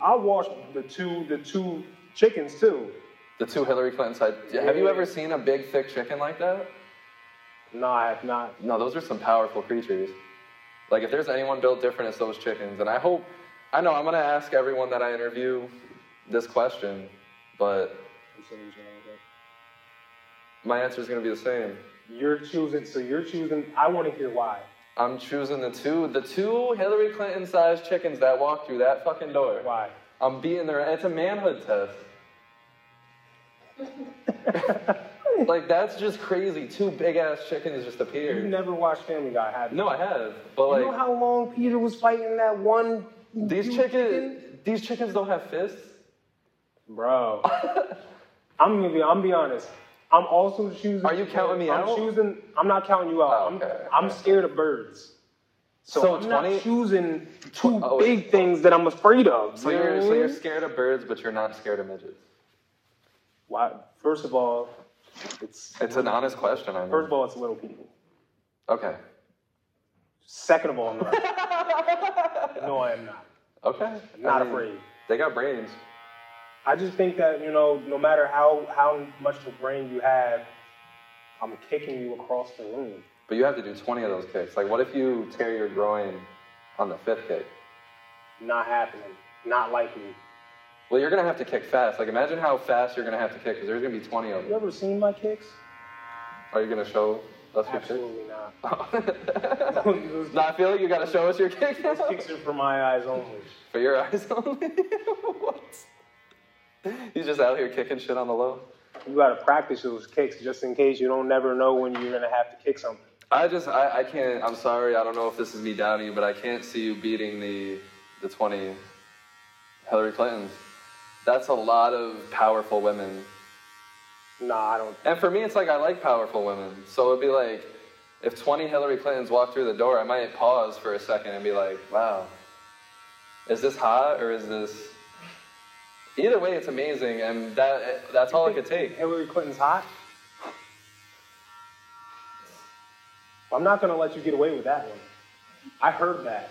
I'll wash the two the two chickens too. the two Hillary Clinton side. Have you ever seen a big, thick chicken like that? No, I have not. No, those are some powerful creatures. Like, if there's anyone built different, it's those chickens. And I hope, I know I'm gonna ask everyone that I interview this question, but my answer is gonna be the same. You're choosing. So you're choosing. I want to hear why. I'm choosing the two, the two Hillary Clinton-sized chickens that walk through that fucking door. Why? I'm beating their. It's a manhood test. like that's just crazy. Two big ass chickens just appeared. You appeared. never watched Family Guy, have you? No, I have, but You like know how long Peter was fighting that one? these huge chickens, these chickens don't have fists. Bro, I'm gonna be. I'm be honest. I'm also choosing. Are you counting me I'm out? choosing. I'm not counting you out. Oh, okay, I'm, I'm okay. scared of birds. So, So I'm 20 not choosing two oh, big things that I'm afraid of. So you're so you're scared of birds, but you're not scared of midgets. Why? First of all, it's It's an honest question. I mean. first of all, it's little people. okay. Second of all, I'm no, I am not. Okay. I'm not I mean, afraid. They got brains. I just think that you know, no matter how how much of a brain you have, I'm kicking you across the room. But you have to do 20 of those kicks. Like, what if you tear your groin on the fifth kick? Not happening. Not likely. Well, you're gonna have to kick fast. Like, imagine how fast you're gonna have to kick, because there's gonna be 20 of them. You ever seen my kicks? Are you gonna show us your Absolutely not. kicks? Those no, I feel like you gotta show us your kicks. those kicks are for my eyes only. For your eyes only. what? He's just out here kicking shit on the low. You gotta practice those kicks just in case you don't never know when you're gonna have to kick something. I just, I, I can't. I'm sorry. I don't know if this is me doubting you, but I can't see you beating the the 20 Hillary Clintons. That's a lot of powerful women. Nah, I don't. And for me, it's like I like powerful women. So it'd be like, if 20 Hillary Clintons walk through the door, I might pause for a second and be like, wow, is this hot or is this. Either way, it's amazing, and that that's all it could take. Hillary Clinton's hot. I'm not gonna let you get away with that one. I heard that.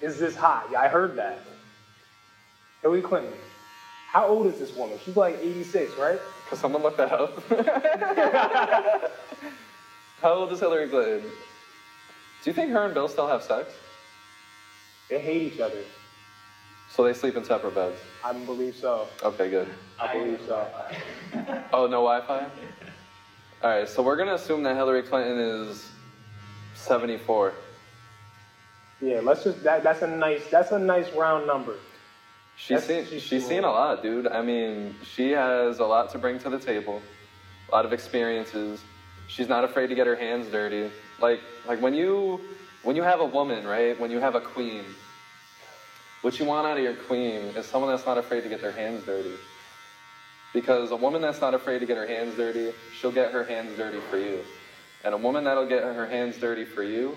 Is this hot? Yeah, I heard that. Hillary Clinton. How old is this woman? She's like 86, right? Could someone look that up? How old is Hillary Clinton? Do you think her and Bill still have sex? They hate each other. So they sleep in separate beds. I believe so. Okay, good. I believe so. Oh, no Wi-Fi. All right, so we're gonna assume that Hillary Clinton is 74. Yeah, let's just that. That's a nice. That's a nice round number. She's That's- seen she's she's seen a lot, dude. I mean, she has a lot to bring to the table, a lot of experiences. She's not afraid to get her hands dirty. Like like when you when you have a woman, right? When you have a queen, what you want out of your queen is someone that's not afraid to get their hands dirty. Because a woman that's not afraid to get her hands dirty, she'll get her hands dirty for you. And a woman that'll get her hands dirty for you,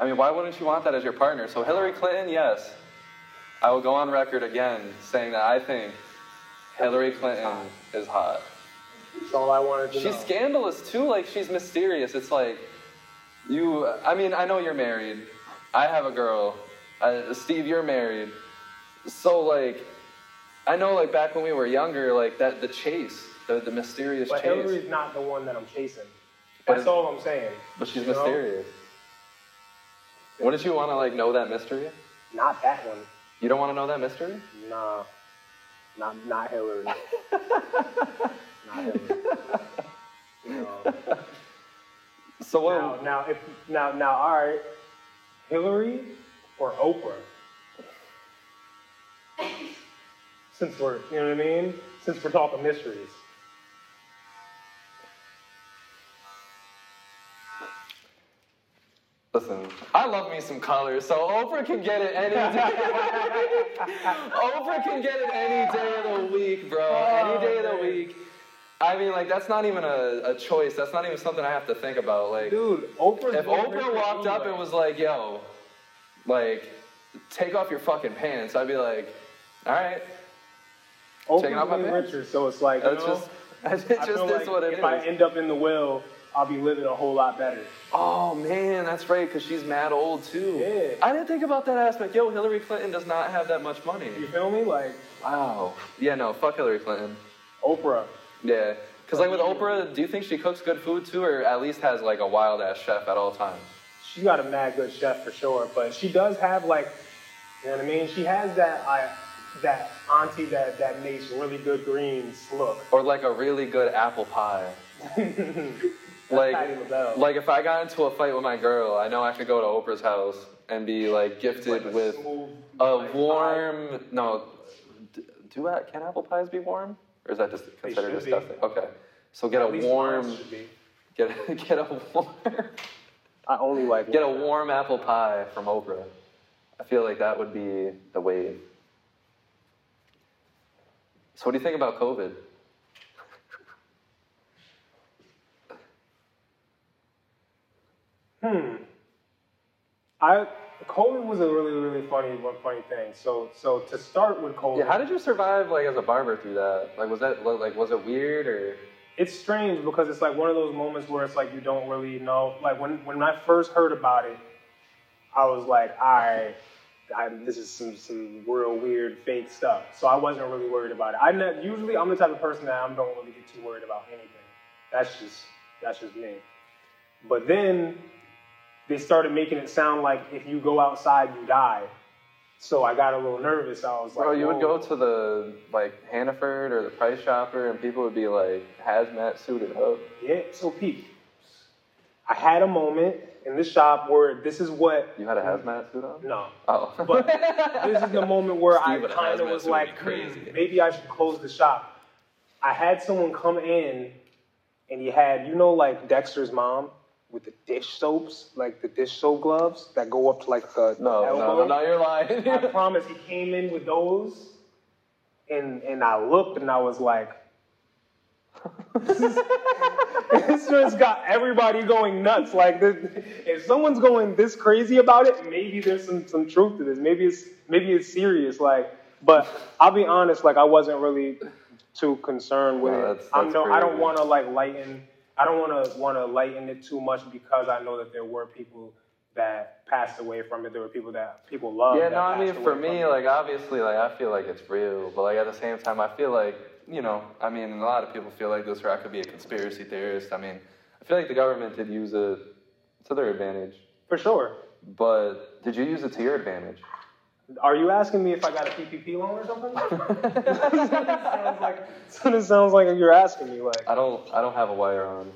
I mean, why wouldn't you want that as your partner? So Hillary Clinton, yes. I will go on record again saying that I think Hillary Clinton is hot. That's all I wanted to do. She's know. scandalous too. Like she's mysterious. It's like you. I mean, I know you're married. I have a girl. Uh, Steve, you're married. So like, I know like back when we were younger, like that the chase, the the mysterious But chase. Hillary's not the one that I'm chasing. That's all I'm saying. but she's you know? mysterious. Wouldn't you want to like know that mystery? Not that one. You don't want to know that mystery? Nah. Not not Hillary. not Hillary. No. So what? Now, now, if now, now, all right, Hillary or Oprah? Since we're, you know what I mean? Since we're talking mysteries. Listen, I love me some colors, so Oprah can get it any day. Oprah can get it any day of the week, bro. any day of the oh, week. I mean, like, that's not even a, a choice. That's not even something I have to think about. Like, Dude, Oprah's if Oprah walked up and was like, yo, like, take off your fucking pants, I'd be like, all right. Taking off my pants. richer, so it's like, you know, just, just like what it if is. I end up in the will, I'll be living a whole lot better. Oh man, that's right, because she's mad old too. Yeah. I didn't think about that aspect. Yo, Hillary Clinton does not have that much money. You feel me? Like Wow. Yeah, no, fuck Hillary Clinton. Oprah. Yeah. Because, like, with Oprah, do you think she cooks good food too, or at least has, like, a wild ass chef at all times? She got a mad good chef for sure, but she does have like, you know what I mean? She has that I, that auntie that that makes really good greens look. Or, like, a really good apple pie? Like, Like, Patti LaBelle. like, if I got into a fight with my girl, I know I could go to Oprah's house and be, like, gifted Like a with a warm. No. Do uh, can apple pies be warm? Or is that just considered should be. disgusting? Okay. So get pie. a warm. mine should be. Get a, get a warm. I only like Get a warm apple pie from Oprah. I feel like that would be the wave. So, what do you think about COVID? Hmm. I COVID was a really really funny one funny thing. So so to start with COVID, Yeah, how did you survive like as a barber through that? Like, was that like was it weird or? It's strange because it's like one of those moments where it's like you don't really know. Like when when I first heard about it, I was like, all right, I, this is some some real weird fake stuff. So I wasn't really worried about it. I ne- usually I'm the type of person that I don't really get too worried about anything. That's just that's just me. But then they started making it sound like if you go outside, you die. So I got a little nervous. I was like, Bro, you would go to the like Hannaford or the Price Chopper, and people would be like hazmat suited up. Yeah, so Pete, I had a moment in the shop where this is what You had a hazmat suit on? no, Oh, but this is the moment where I Steve with a kind of was like, crazy. hmm, maybe I should close the shop. I had someone come in, and he had you know like Dexter's mom with the dish soaps, like the dish soap gloves that go up to like the no, elbow. no, no, you're lying. I promise he came in with those, and and I looked and I was like, this, is, this just got everybody going nuts. Like, this, if someone's going this crazy about it, maybe there's some some truth to this. Maybe it's maybe it's serious. Like, but I'll be honest. Like, I wasn't really too concerned with No, it. that's- I'm no, I don't want to like lighten. I don't want to want to lighten it too much because I know that there were people that passed away from it. There were people that people love. Yeah, no, I mean, for me, like, obviously, like, I feel like it's real, but, like, at the same time, I feel like, you know, I mean, a lot of people feel like this, or I could be a conspiracy theorist. I mean, I feel like the government did use it to their advantage, for sure. but did you use it to your advantage? Are you asking me if I got a PPP loan or something? sounds like, it sounds like you're asking me. Like, I don't, I don't have a wire on.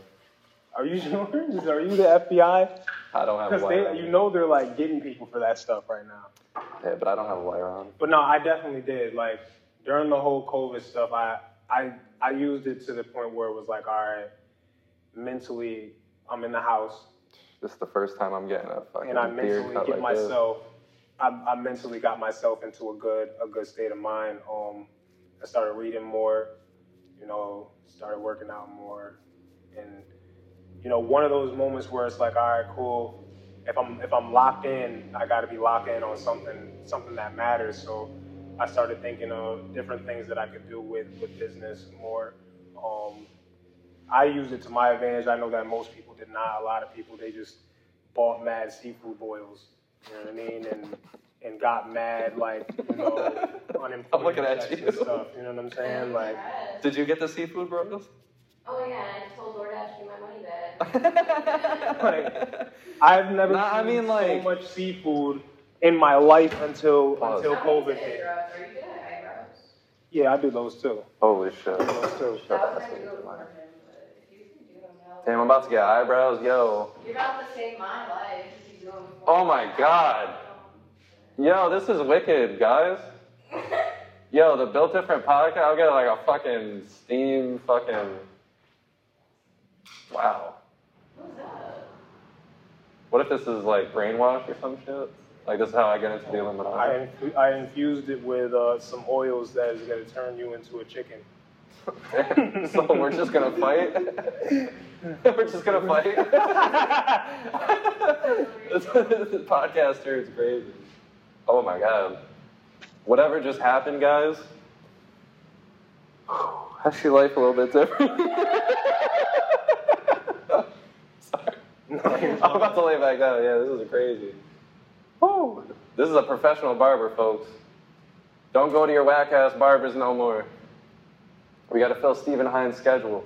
are you sure? Are you the FBI? I don't have a wire on. they, you know, they're like getting people for that stuff right now. Yeah, but I don't have a wire on. But no, I definitely did. Like during the whole COVID stuff, I I I used it to the point where it was like, all right, mentally, I'm in the house This is the first time I'm getting a fucking and I mentally get like this. I, I mentally got myself into a good a good state of mind. Um, I started reading more, you know, started working out more, and you know, one of those moments where it's like, all right, cool. if I'm if I'm locked in, I got to be locked in on something something that matters. So I started thinking of different things that I could do with with business more. Um, I used it to my advantage. I know that most people did not. A lot of people they just bought mad seafood boils. You know what I mean? And and got mad like you know unemployment I'm looking at you. and stuff. You know what I'm saying? Like. Did you get the seafood bros? Oh yeah, I just told DoorDash give my money back. Like, I've never Nah, I seen mean, like- so much seafood in my life until Pause. until How many COVID hit. eyebrows? Are you good at eyebrows? Yeah, I do those too. Holy shit. I do those too. Shut up. was gonna go for him, but if you can do them now. Damn, I'm about to get eyebrows. Yo. You're about to save my life if you do them. Oh my God. Yo, this is wicked, guys. Yo, the Built Different podcast, I'll get like a fucking Steam fucking. Wow. What if this is like brainwash or some shit? Like, this is how I get into the I, Illuminati? infu- I infused it with uh, some oils that is going to turn you into a chicken. so we're just gonna fight? we're just gonna fight? this, this podcast here is crazy. Oh my god. Whatever just happened, guys. Actually, life a little bit different. Sorry. I'm about to lay back down. Yeah, this is crazy. Woo. This is a professional barber, folks. Don't go to your whack ass barbers no more. We got to fill Steven Hines' schedule.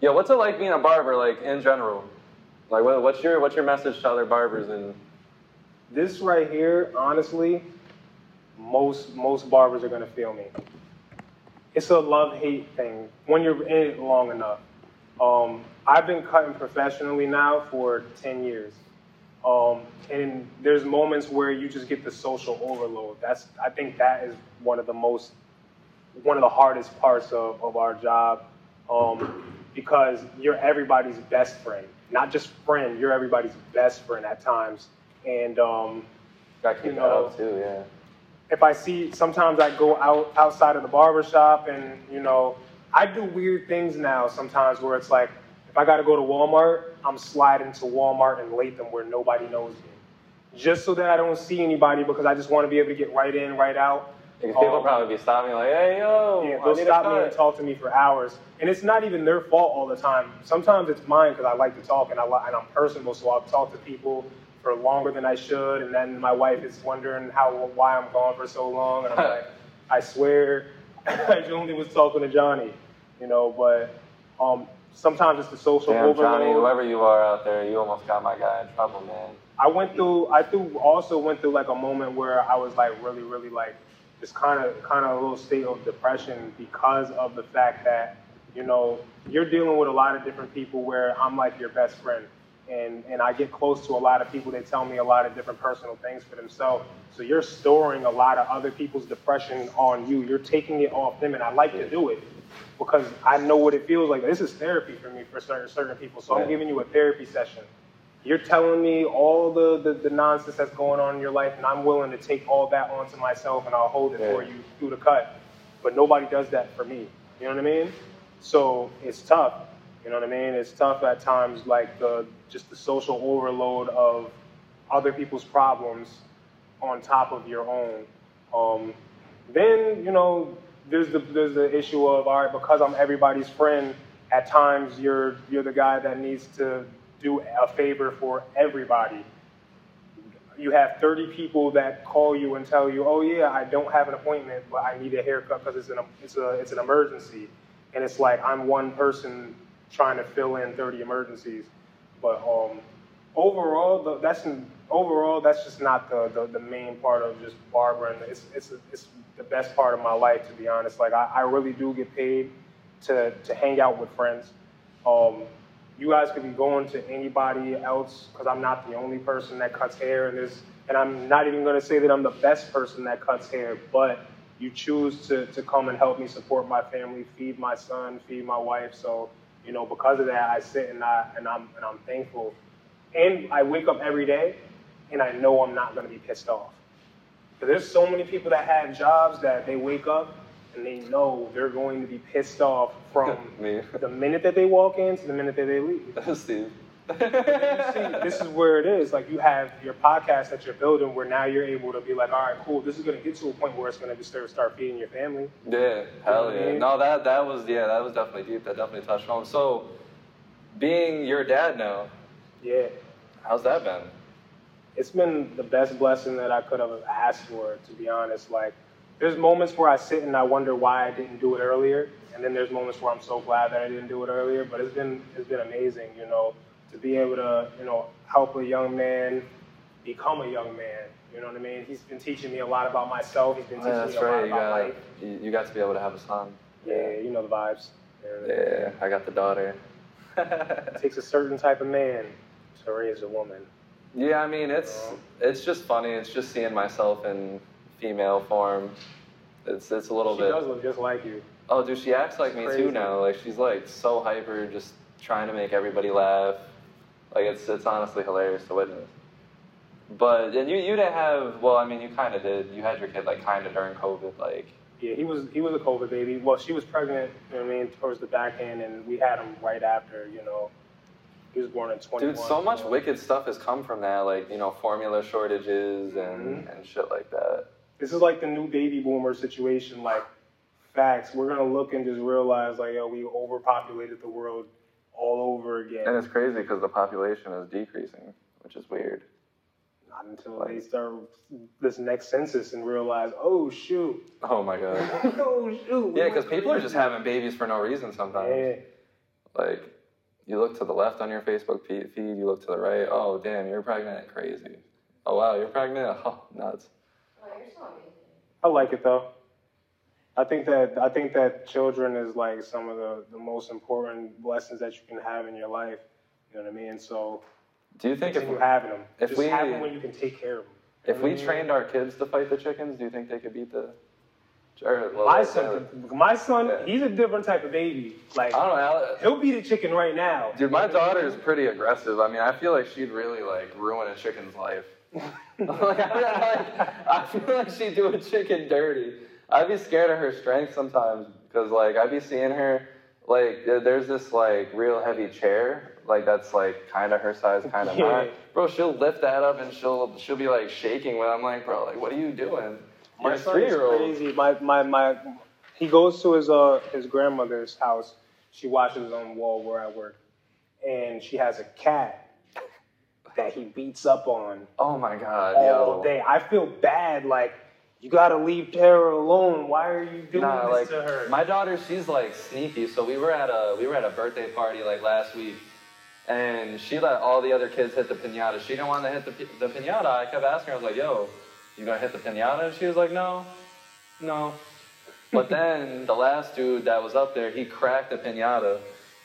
Yo, what's it like being a barber, like in general? Like, what, what's your what's your message to other barbers? And This right here, honestly, most most barbers are gonna feel me. It's a love hate thing when you're in it long enough. Um, I've been cutting professionally now for ten years, um, and there's moments where you just get the social overload. That's I think that is one of the most one of the hardest parts of, of our job um, because you're everybody's best friend, not just friend. You're everybody's best friend at times, and um, to keep You that know, up too, yeah. if I see, sometimes I go out outside of the barber shop and, you know, I do weird things now sometimes where it's like, if I got to go to Walmart, I'm sliding to Walmart and Latham where nobody knows me. Just so that I don't see anybody because I just want to be able to get right in, right out. Because people Um, probably be stopping me like, hey yo, yeah, they'll stop me and talk to me for hours, and it's not even their fault all the time. Sometimes it's mine because I like to talk and I li- and I'm personable, so I'll talk to people for longer than I should, and then my wife is wondering how why I'm gone for so long, and I'm like, I swear, I only was talking to Johnny, you know. But um, sometimes it's the social Damn, overload. Johnny, whoever you are out there, you almost got my guy in trouble, man. I went through I through also went through like a moment where I was like really really like just kind of kind of a little state of depression because of the fact that you know you're dealing with a lot of different people where I'm like your best friend. And and I get close to a lot of people they tell me a lot of different personal things for themselves. So you're storing a lot of other people's depression on you. You're taking it off them and I like to do it because I know what it feels like. This is therapy for me for certain certain people. So. I'm giving you a therapy session you're telling me all the, the, the nonsense that's going on in your life, and I'm willing to take all that onto myself and I'll hold it for you through the cut. But nobody does that for me. You know what I mean? So it's tough. You know what I mean? It's tough at times, like the just the social overload of other people's problems on top of your own. Um, then you know there's the there's the issue of all right because I'm everybody's friend. At times you're you're the guy that needs to do a favor for everybody. You have 30 people that call you and tell you, "Oh yeah, I don't have an appointment, but I need a haircut because it's an it's a it's an emergency," and it's like I'm one person trying to fill in 30 emergencies. But um, overall, the, that's overall that's just not the, the, the main part of just barbering. It's it's it's the best part of my life, to be honest. Like I, I really do get paid to to hang out with friends. Um, you guys could be going to anybody else because I'm not the only person that cuts hair, and and I'm not even going to say that I'm the best person that cuts hair, but you choose to, to come and help me support my family, feed my son, feed my wife. So, you know, because of that, I sit and I and I'm and I'm thankful. And I wake up every day and I know I'm not gonna be pissed off. But there's so many people that have jobs that they wake up and they know they're going to be pissed off from the minute that they walk in to the minute that they leave. Steve. See, this is where it is. Like you have your podcast that you're building, where now you're able to be like, all right, cool. This is going to get to a point where it's going to start start feeding your family. Yeah, hell You know what I yeah. mean? No, that that was yeah, that was definitely deep. That definitely touched home. So, being your dad now, Yeah, how's that been? it's been the best blessing that I could have asked for. To be honest, like there's moments where I sit and I wonder why I didn't do it earlier, and then there's moments where I'm so glad that I didn't do it earlier. But it's been it's been amazing, you know, to be able to you know help a young man become a young man. You know what I mean? He's been teaching me a lot about myself. He's been teaching Yeah, me a lot. You about got life. you, you got to be able to have a son. Yeah, you know the vibes. Yeah, I got the daughter. It takes a certain type of man to raise a woman. yeah, I mean it's it's just funny. It's just seeing myself in female form. It's it's a little she bit. She does look just like you. Oh, dude, she acts like me Crazy. too now. Like she's like so hyper, just trying to make everybody laugh. Like it's it's honestly hilarious to witness. But and you you didn't have well, I mean you kind of did. You had your kid like kind of during COVID, like Yeah, he was he was a COVID baby. Well, she was pregnant. You know what I mean, towards the back end, and we had him right after. You know, he was born in twenty. dude, so much wicked stuff has come from that. Like you know formula shortages and Mhm. and shit like that. This is like the new baby boomer situation. Like, facts. We're gonna look and just realize, like, yo, we overpopulated the world all over again. And it's crazy because the population is decreasing, which is weird. Not until they start this next census and realize, oh shoot, Oh my god. oh shoot. Yeah, because people are just having babies for no reason sometimes. Yeah. Like, you look to the left on your Facebook feed, you look to the right. Oh, damn, you're pregnant. Crazy. Oh, wow, you're pregnant. Oh, nuts. You're so amazing. I like it though. I think that I think that children is like some of the, the most important blessings that you can have in your life. You know what I mean? So Do you think if, continue having them. if Just we- have them when you can take care of them. if we trained our kids to fight the chickens, do you think they could beat the. Or, well, My like, son, my son, Yeah. he's a different type of baby. Like I don't know. Al- he'll beat a chicken right now. Dude, my daughter is pretty aggressive. I mean, I feel like she'd really like ruin a chicken's life. Like, I, like, I feel like she'd do a chicken dirty. I'd be scared of her strength sometimes because like I'd be seeing her like there's this like real heavy chair like that's like kind of her size, kind of Yeah. not. Bro, she'll lift that up and she'll she'll be like shaking when I'm like, bro, like what are you doing? My You're three year old. crazy. My, my, my, he goes to his uh his grandmother's house. She watches on the wall where I work, and she has a cat that he beats up on Oh my god, all yo. day. I feel bad. Like you gotta leave Tara alone. Why are you doing Nah, this like to her? my daughter, she's like sneaky. So we were at a we were at a birthday party like last week, and she let all the other kids hit the pinata. She didn't want to hit the the pinata. I kept asking her, I was like, "Yo, you gonna hit the pinata?" And she was like, "No, no." But then the last dude that was up there, he cracked the pinata.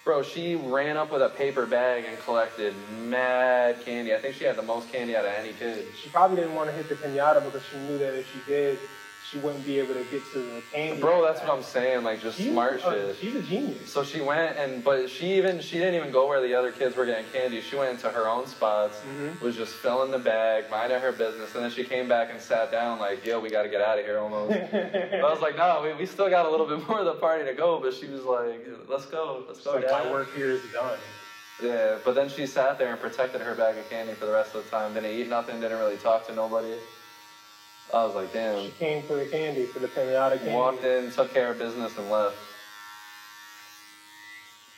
Bro, she ran up with a paper bag and collected mad candy. I think she had the most candy out of any kid. she probably didn't want to hit the pinata because she knew that if she did, she wouldn't be able to get to the candy. Bro, that's what I'm saying. Like just She's smart a- shit. She's a genius. So she went and, but she even she didn't even go where the other kids were getting candy. She went into her own spots, Mhm. was just filling the bag, minding her business, and then she came back and sat down like, "Yo, we got to get out of here almost." I was like, "No, we, we still got a little bit more of the party to go." But she was like, "Let's go, let's It's go." like Dad." my work here is done. Yeah, but then she sat there and protected her bag of candy for the rest of the time. Didn't eat nothing. Didn't really talk to nobody. I was like, damn. She came for the candy, for the pinata candy. Walked in, took care of business, and left.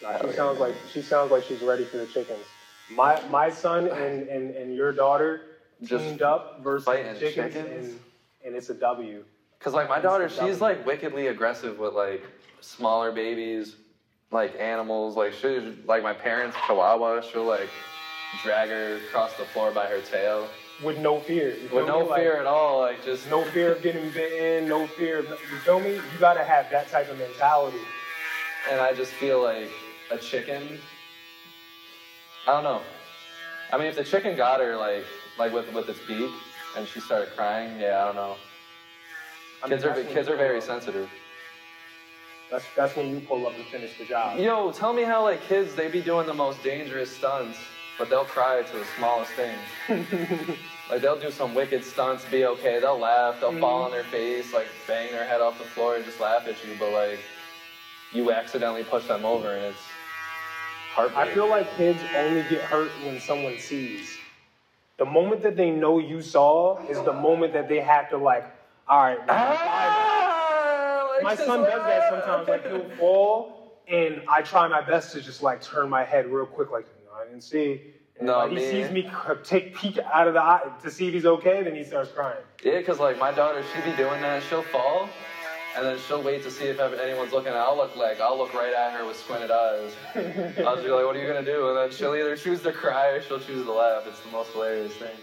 Nah, she sounds like she sounds like she's ready for the chickens. My my son and, and, and your daughter Just teamed up versus chickens, chickens? and and it's a W. Cause like my daughter, she's like wickedly aggressive with like smaller babies, like animals. Like she, like my parents' Chihuahua, she'll like drag her across the floor by her tail with no fear. With no me? Like, fear at all. Like just no fear of getting bitten, no fear. Of, you feel me? You gotta have that type of mentality. and I just feel like a chicken. I don't know. I mean, if the chicken got her like like with with its beak and she started crying, yeah, I don't know. I mean, Kids are kids are very sensitive. That's that's when you pull up and finish the job. Yo, tell me how like kids they be doing the most dangerous stunts, but they'll cry to the smallest thing. like they'll do some wicked stunts, be okay, they'll laugh, they'll fall on their face, like bang their head off the floor and just laugh at you, but like you accidentally push them over and it's heartbreaking. I feel like kids only get hurt when someone sees. The moment that they know you saw is the moment that they have to like, all right. Ah, like my son like- does that sometimes. Like he'll fall, and I try my best to just like turn my head real quick, like I didn't see. And No, like, he sees me take peek out of the eye to see if he's okay, then he starts crying. Yeah, because like my daughter, she be doing that. She'll fall, and then she'll wait to see if anyone's looking. I'll look like I'll look right at her with squinted eyes. I'll just be like, "What are you gonna do?" And then she'll either choose to cry or she'll choose to laugh. It's the most hilarious thing.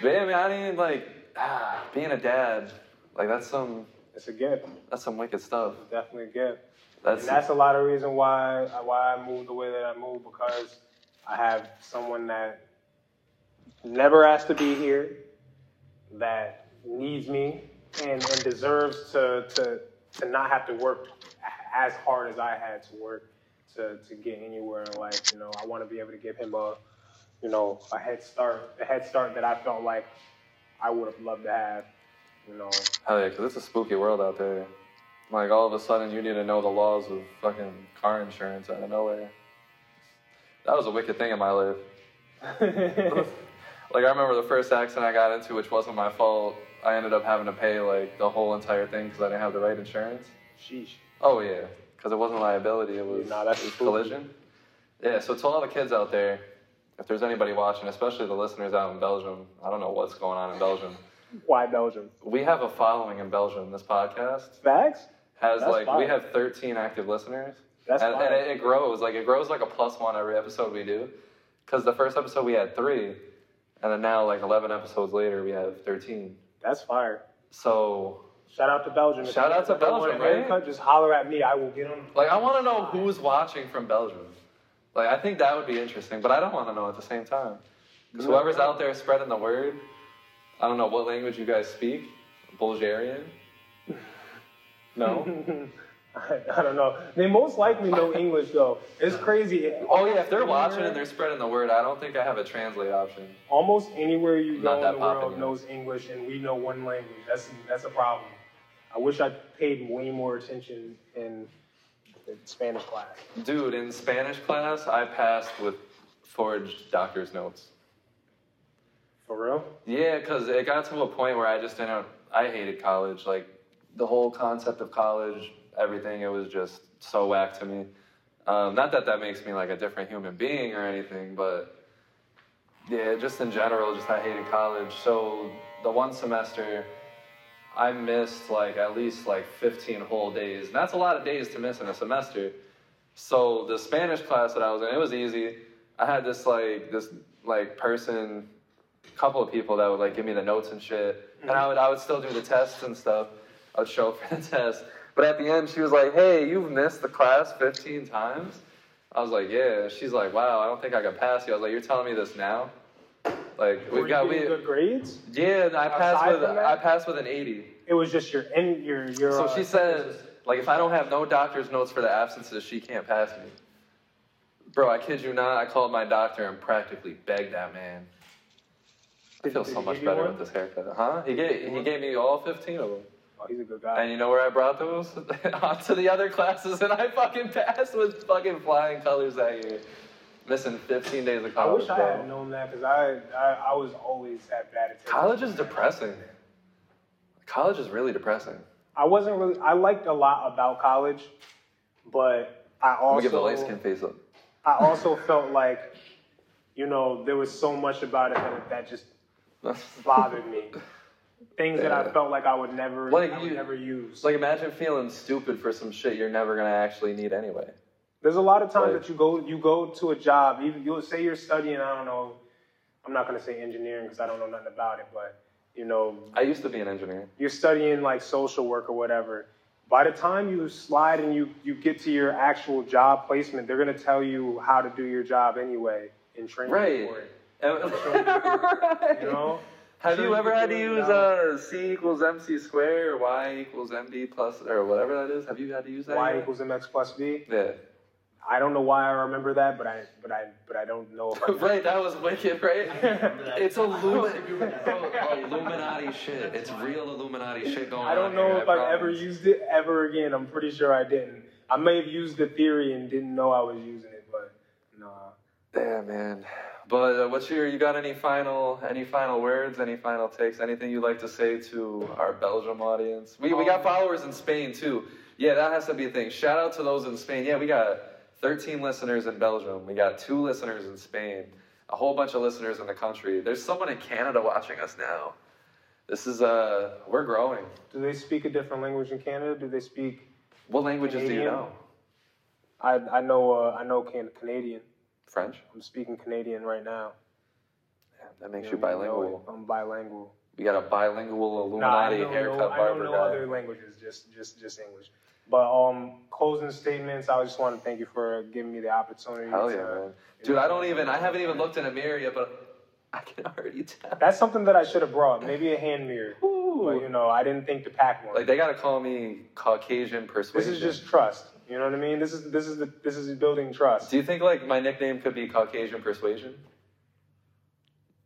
But yeah, man, I mean, like, ah, being a dad, like that's some It's a gift, that's some wicked stuff. definitely a gift. That's, And that's a lot of reason why why I moved the way that I moved because I have someone that never asked to be here, that needs me and, and deserves to, to to not have to work as hard as I had to work to, to get anywhere in life. You know, I want to be able to give him a you know a head start, a head start that I felt like I would have loved to have. You know, hell yeah, because it's a spooky world out there. Like all of a sudden, you need to know the laws of fucking car insurance out of nowhere. That was a wicked thing in my life. Like I remember the first accident I got into, which wasn't my fault. I ended up having to pay like the whole entire thing because I didn't have the right insurance. sheesh. Oh yeah, because it wasn't liability; it was, Nah, that's collision. Yeah, so to all the kids out there, if there's anybody watching, especially the listeners out in Belgium, I don't know what's going on in Belgium. Why Belgium? We have a following in Belgium. This podcast Facts? has That's like we have 13 active listeners. That's and, and it, it grows like it grows like a plus one every episode we do because the first episode we had three and then now like 11 episodes later we have 13 That's fire. so Shout out to Belgium. If Shout out to if you want Belgium, right? Just holler at me. I will get on. like i want to know who's watching from belgium like i think that would be interesting but i don't want to know at the same time because whoever's out there spreading the word i don't know what language you guys speak bulgarian no I, I don't know. They most likely know English though. It's crazy. oh yeah if they're watching and they're spreading the word i don't think i have a translate option almost anywhere you go in the world popular. knows English, and we know one language. That's that's a problem. I wish I paid way more attention in, in Spanish class. Dude, in Spanish class, I passed with forged doctor's notes. For real? Yeah, because it got to a point where I just didn't, I hated college. Like, the whole concept of college, everything, it was just so whack to me. Um, not that that makes me like a different human being or anything, but yeah, just in general, just I hated college. So the one semester, I missed like at least like 15 whole days. And that's a lot of days to miss in a semester. So the Spanish class that I was in, it was easy. I had this like this like person, couple of people that would like give me the notes and shit, and I would I would still do the tests and stuff. I would show up for the test, but at the end she was like, "Hey, you've missed the class 15 times." I was like, "Yeah." She's like, "Wow, I don't think I could pass you." I was like, "You're telling me this now?" Like we've you got we good grades? yeah. I passed Aside with? I passed with an 80. It was just your in your your. So uh, she said, like, if I don't have no doctor's notes for the absences, she can't pass me. Bro, I kid you not. I called my doctor and practically begged that man. I feel so much better with this haircut. Huh? He gave he gave me all 15 of them. Oh, he's a good guy. And you know where I brought those? Onto the other classes, and I fucking passed with fucking flying colors that year. Missing 15 days of college. I wish I had known that because I, I I was always at bad attendance. College is depressing. College is really depressing. I wasn't really. I liked a lot about college, but I I'm give the also light skin face up. I also felt like, you know, there was so much about it that that just bothered me. Things that I felt like I would never, Like I would you- never use. Like imagine feeling stupid for some shit you're never gonna actually need anyway. There's a lot of times Like- that you go you go to a job, even you'll say you're studying. I don't know. I'm not gonna say engineering because I don't know nothing about it, but you know, I used to be an engineer. you're studying like social work or whatever. By the time you slide and you, you get to your actual job placement, they're gonna tell you how to do your job anyway in training Right. for it. And- You know? Have Sure you you ever had to use uh, C equals MC squared or Y equals MB plus or whatever that is? Have you had to use that? Y yet? equals mx plus b. Yeah. I don't know why I remember that, but I but I but I don't know if I right, that was wicked, right? it's Illumi- Illuminati shit. It's real Illuminati shit going on. I don't know here, if I've ever used it ever again. I'm pretty sure I didn't. I may have used the theory and didn't know I was using it, but nah. Yeah, man. But uh, what's your? You got any final any final words? Any final takes? Anything you'd like to say to our Belgium audience? We we got Um, followers in Spain too. Yeah, that has to be a thing. Shout out to those in Spain. Yeah, we got 13 listeners in Belgium. We got two listeners in Spain. A whole bunch of listeners in the country. There's someone in Canada watching us now. This is uh, we're growing. Do they speak a different language in Canada? Do they speak? What languages do you know? I I know uh, I know can, Canadian. French. I'm speaking Canadian right now. Yeah, that makes Yeah, you bilingual. I'm bilingual. We got a bilingual Nah, I Illuminati know haircut no, I know barber no guy. other languages, just just just English. But um, closing statements. I just want to thank you for giving me the opportunity. Hell to, yeah, man. Dude, I don't even, I haven't even looked in a mirror yet, but I can already tell. That's something that I should have brought. Maybe a hand mirror. Ooh. But you know, I didn't think to pack one. Like, they gotta call me Caucasian persuasion. this is just trust. You know what I mean? This is this is the this is building trust. Do you think, like, my nickname could be Caucasian persuasion?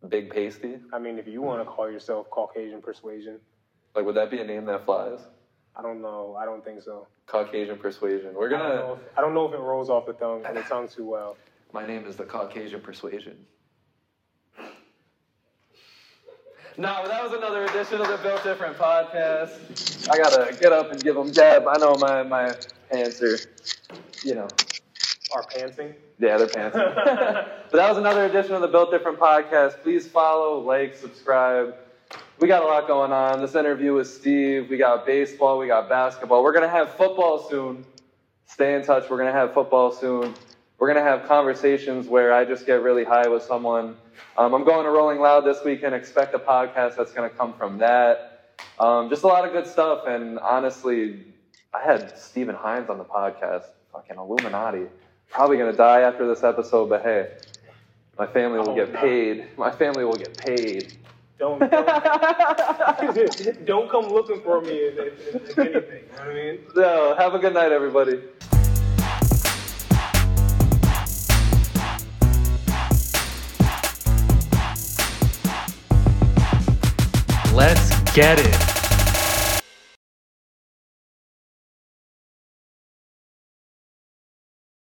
Big pasty? I mean, if you want to call yourself Caucasian persuasion, Like, would that be a name that flies? I don't know. I don't think so. Caucasian persuasion. We're I don't, know gonna, if, I don't know if it rolls off the tongue the tongue too well. my name is the Caucasian persuasion. No, that was another edition of the Built Different podcast. I gotta get up and give them dab. I know my, my pants are, you know, Our pantsing. Yeah, they're pants. but that was another edition of the Built Different podcast. Please follow, like, subscribe. We got a lot going on. This interview with Steve. We got baseball. We got basketball. We're gonna have football soon. Stay in touch. We're gonna have football soon. We're gonna have conversations where I just get really high with someone. Um, I'm going to Rolling Loud this weekend. Expect a podcast that's gonna come from that. Um, just a lot of good stuff. And honestly, I had Steven Hines on the podcast. Fucking Illuminati. Probably gonna die after this episode, but hey, my family will Oh, get no. paid. My family will get paid. Don't don't, don't come looking for me if, if, if anything. You know what I mean? So, have a good night, everybody. Let's get it.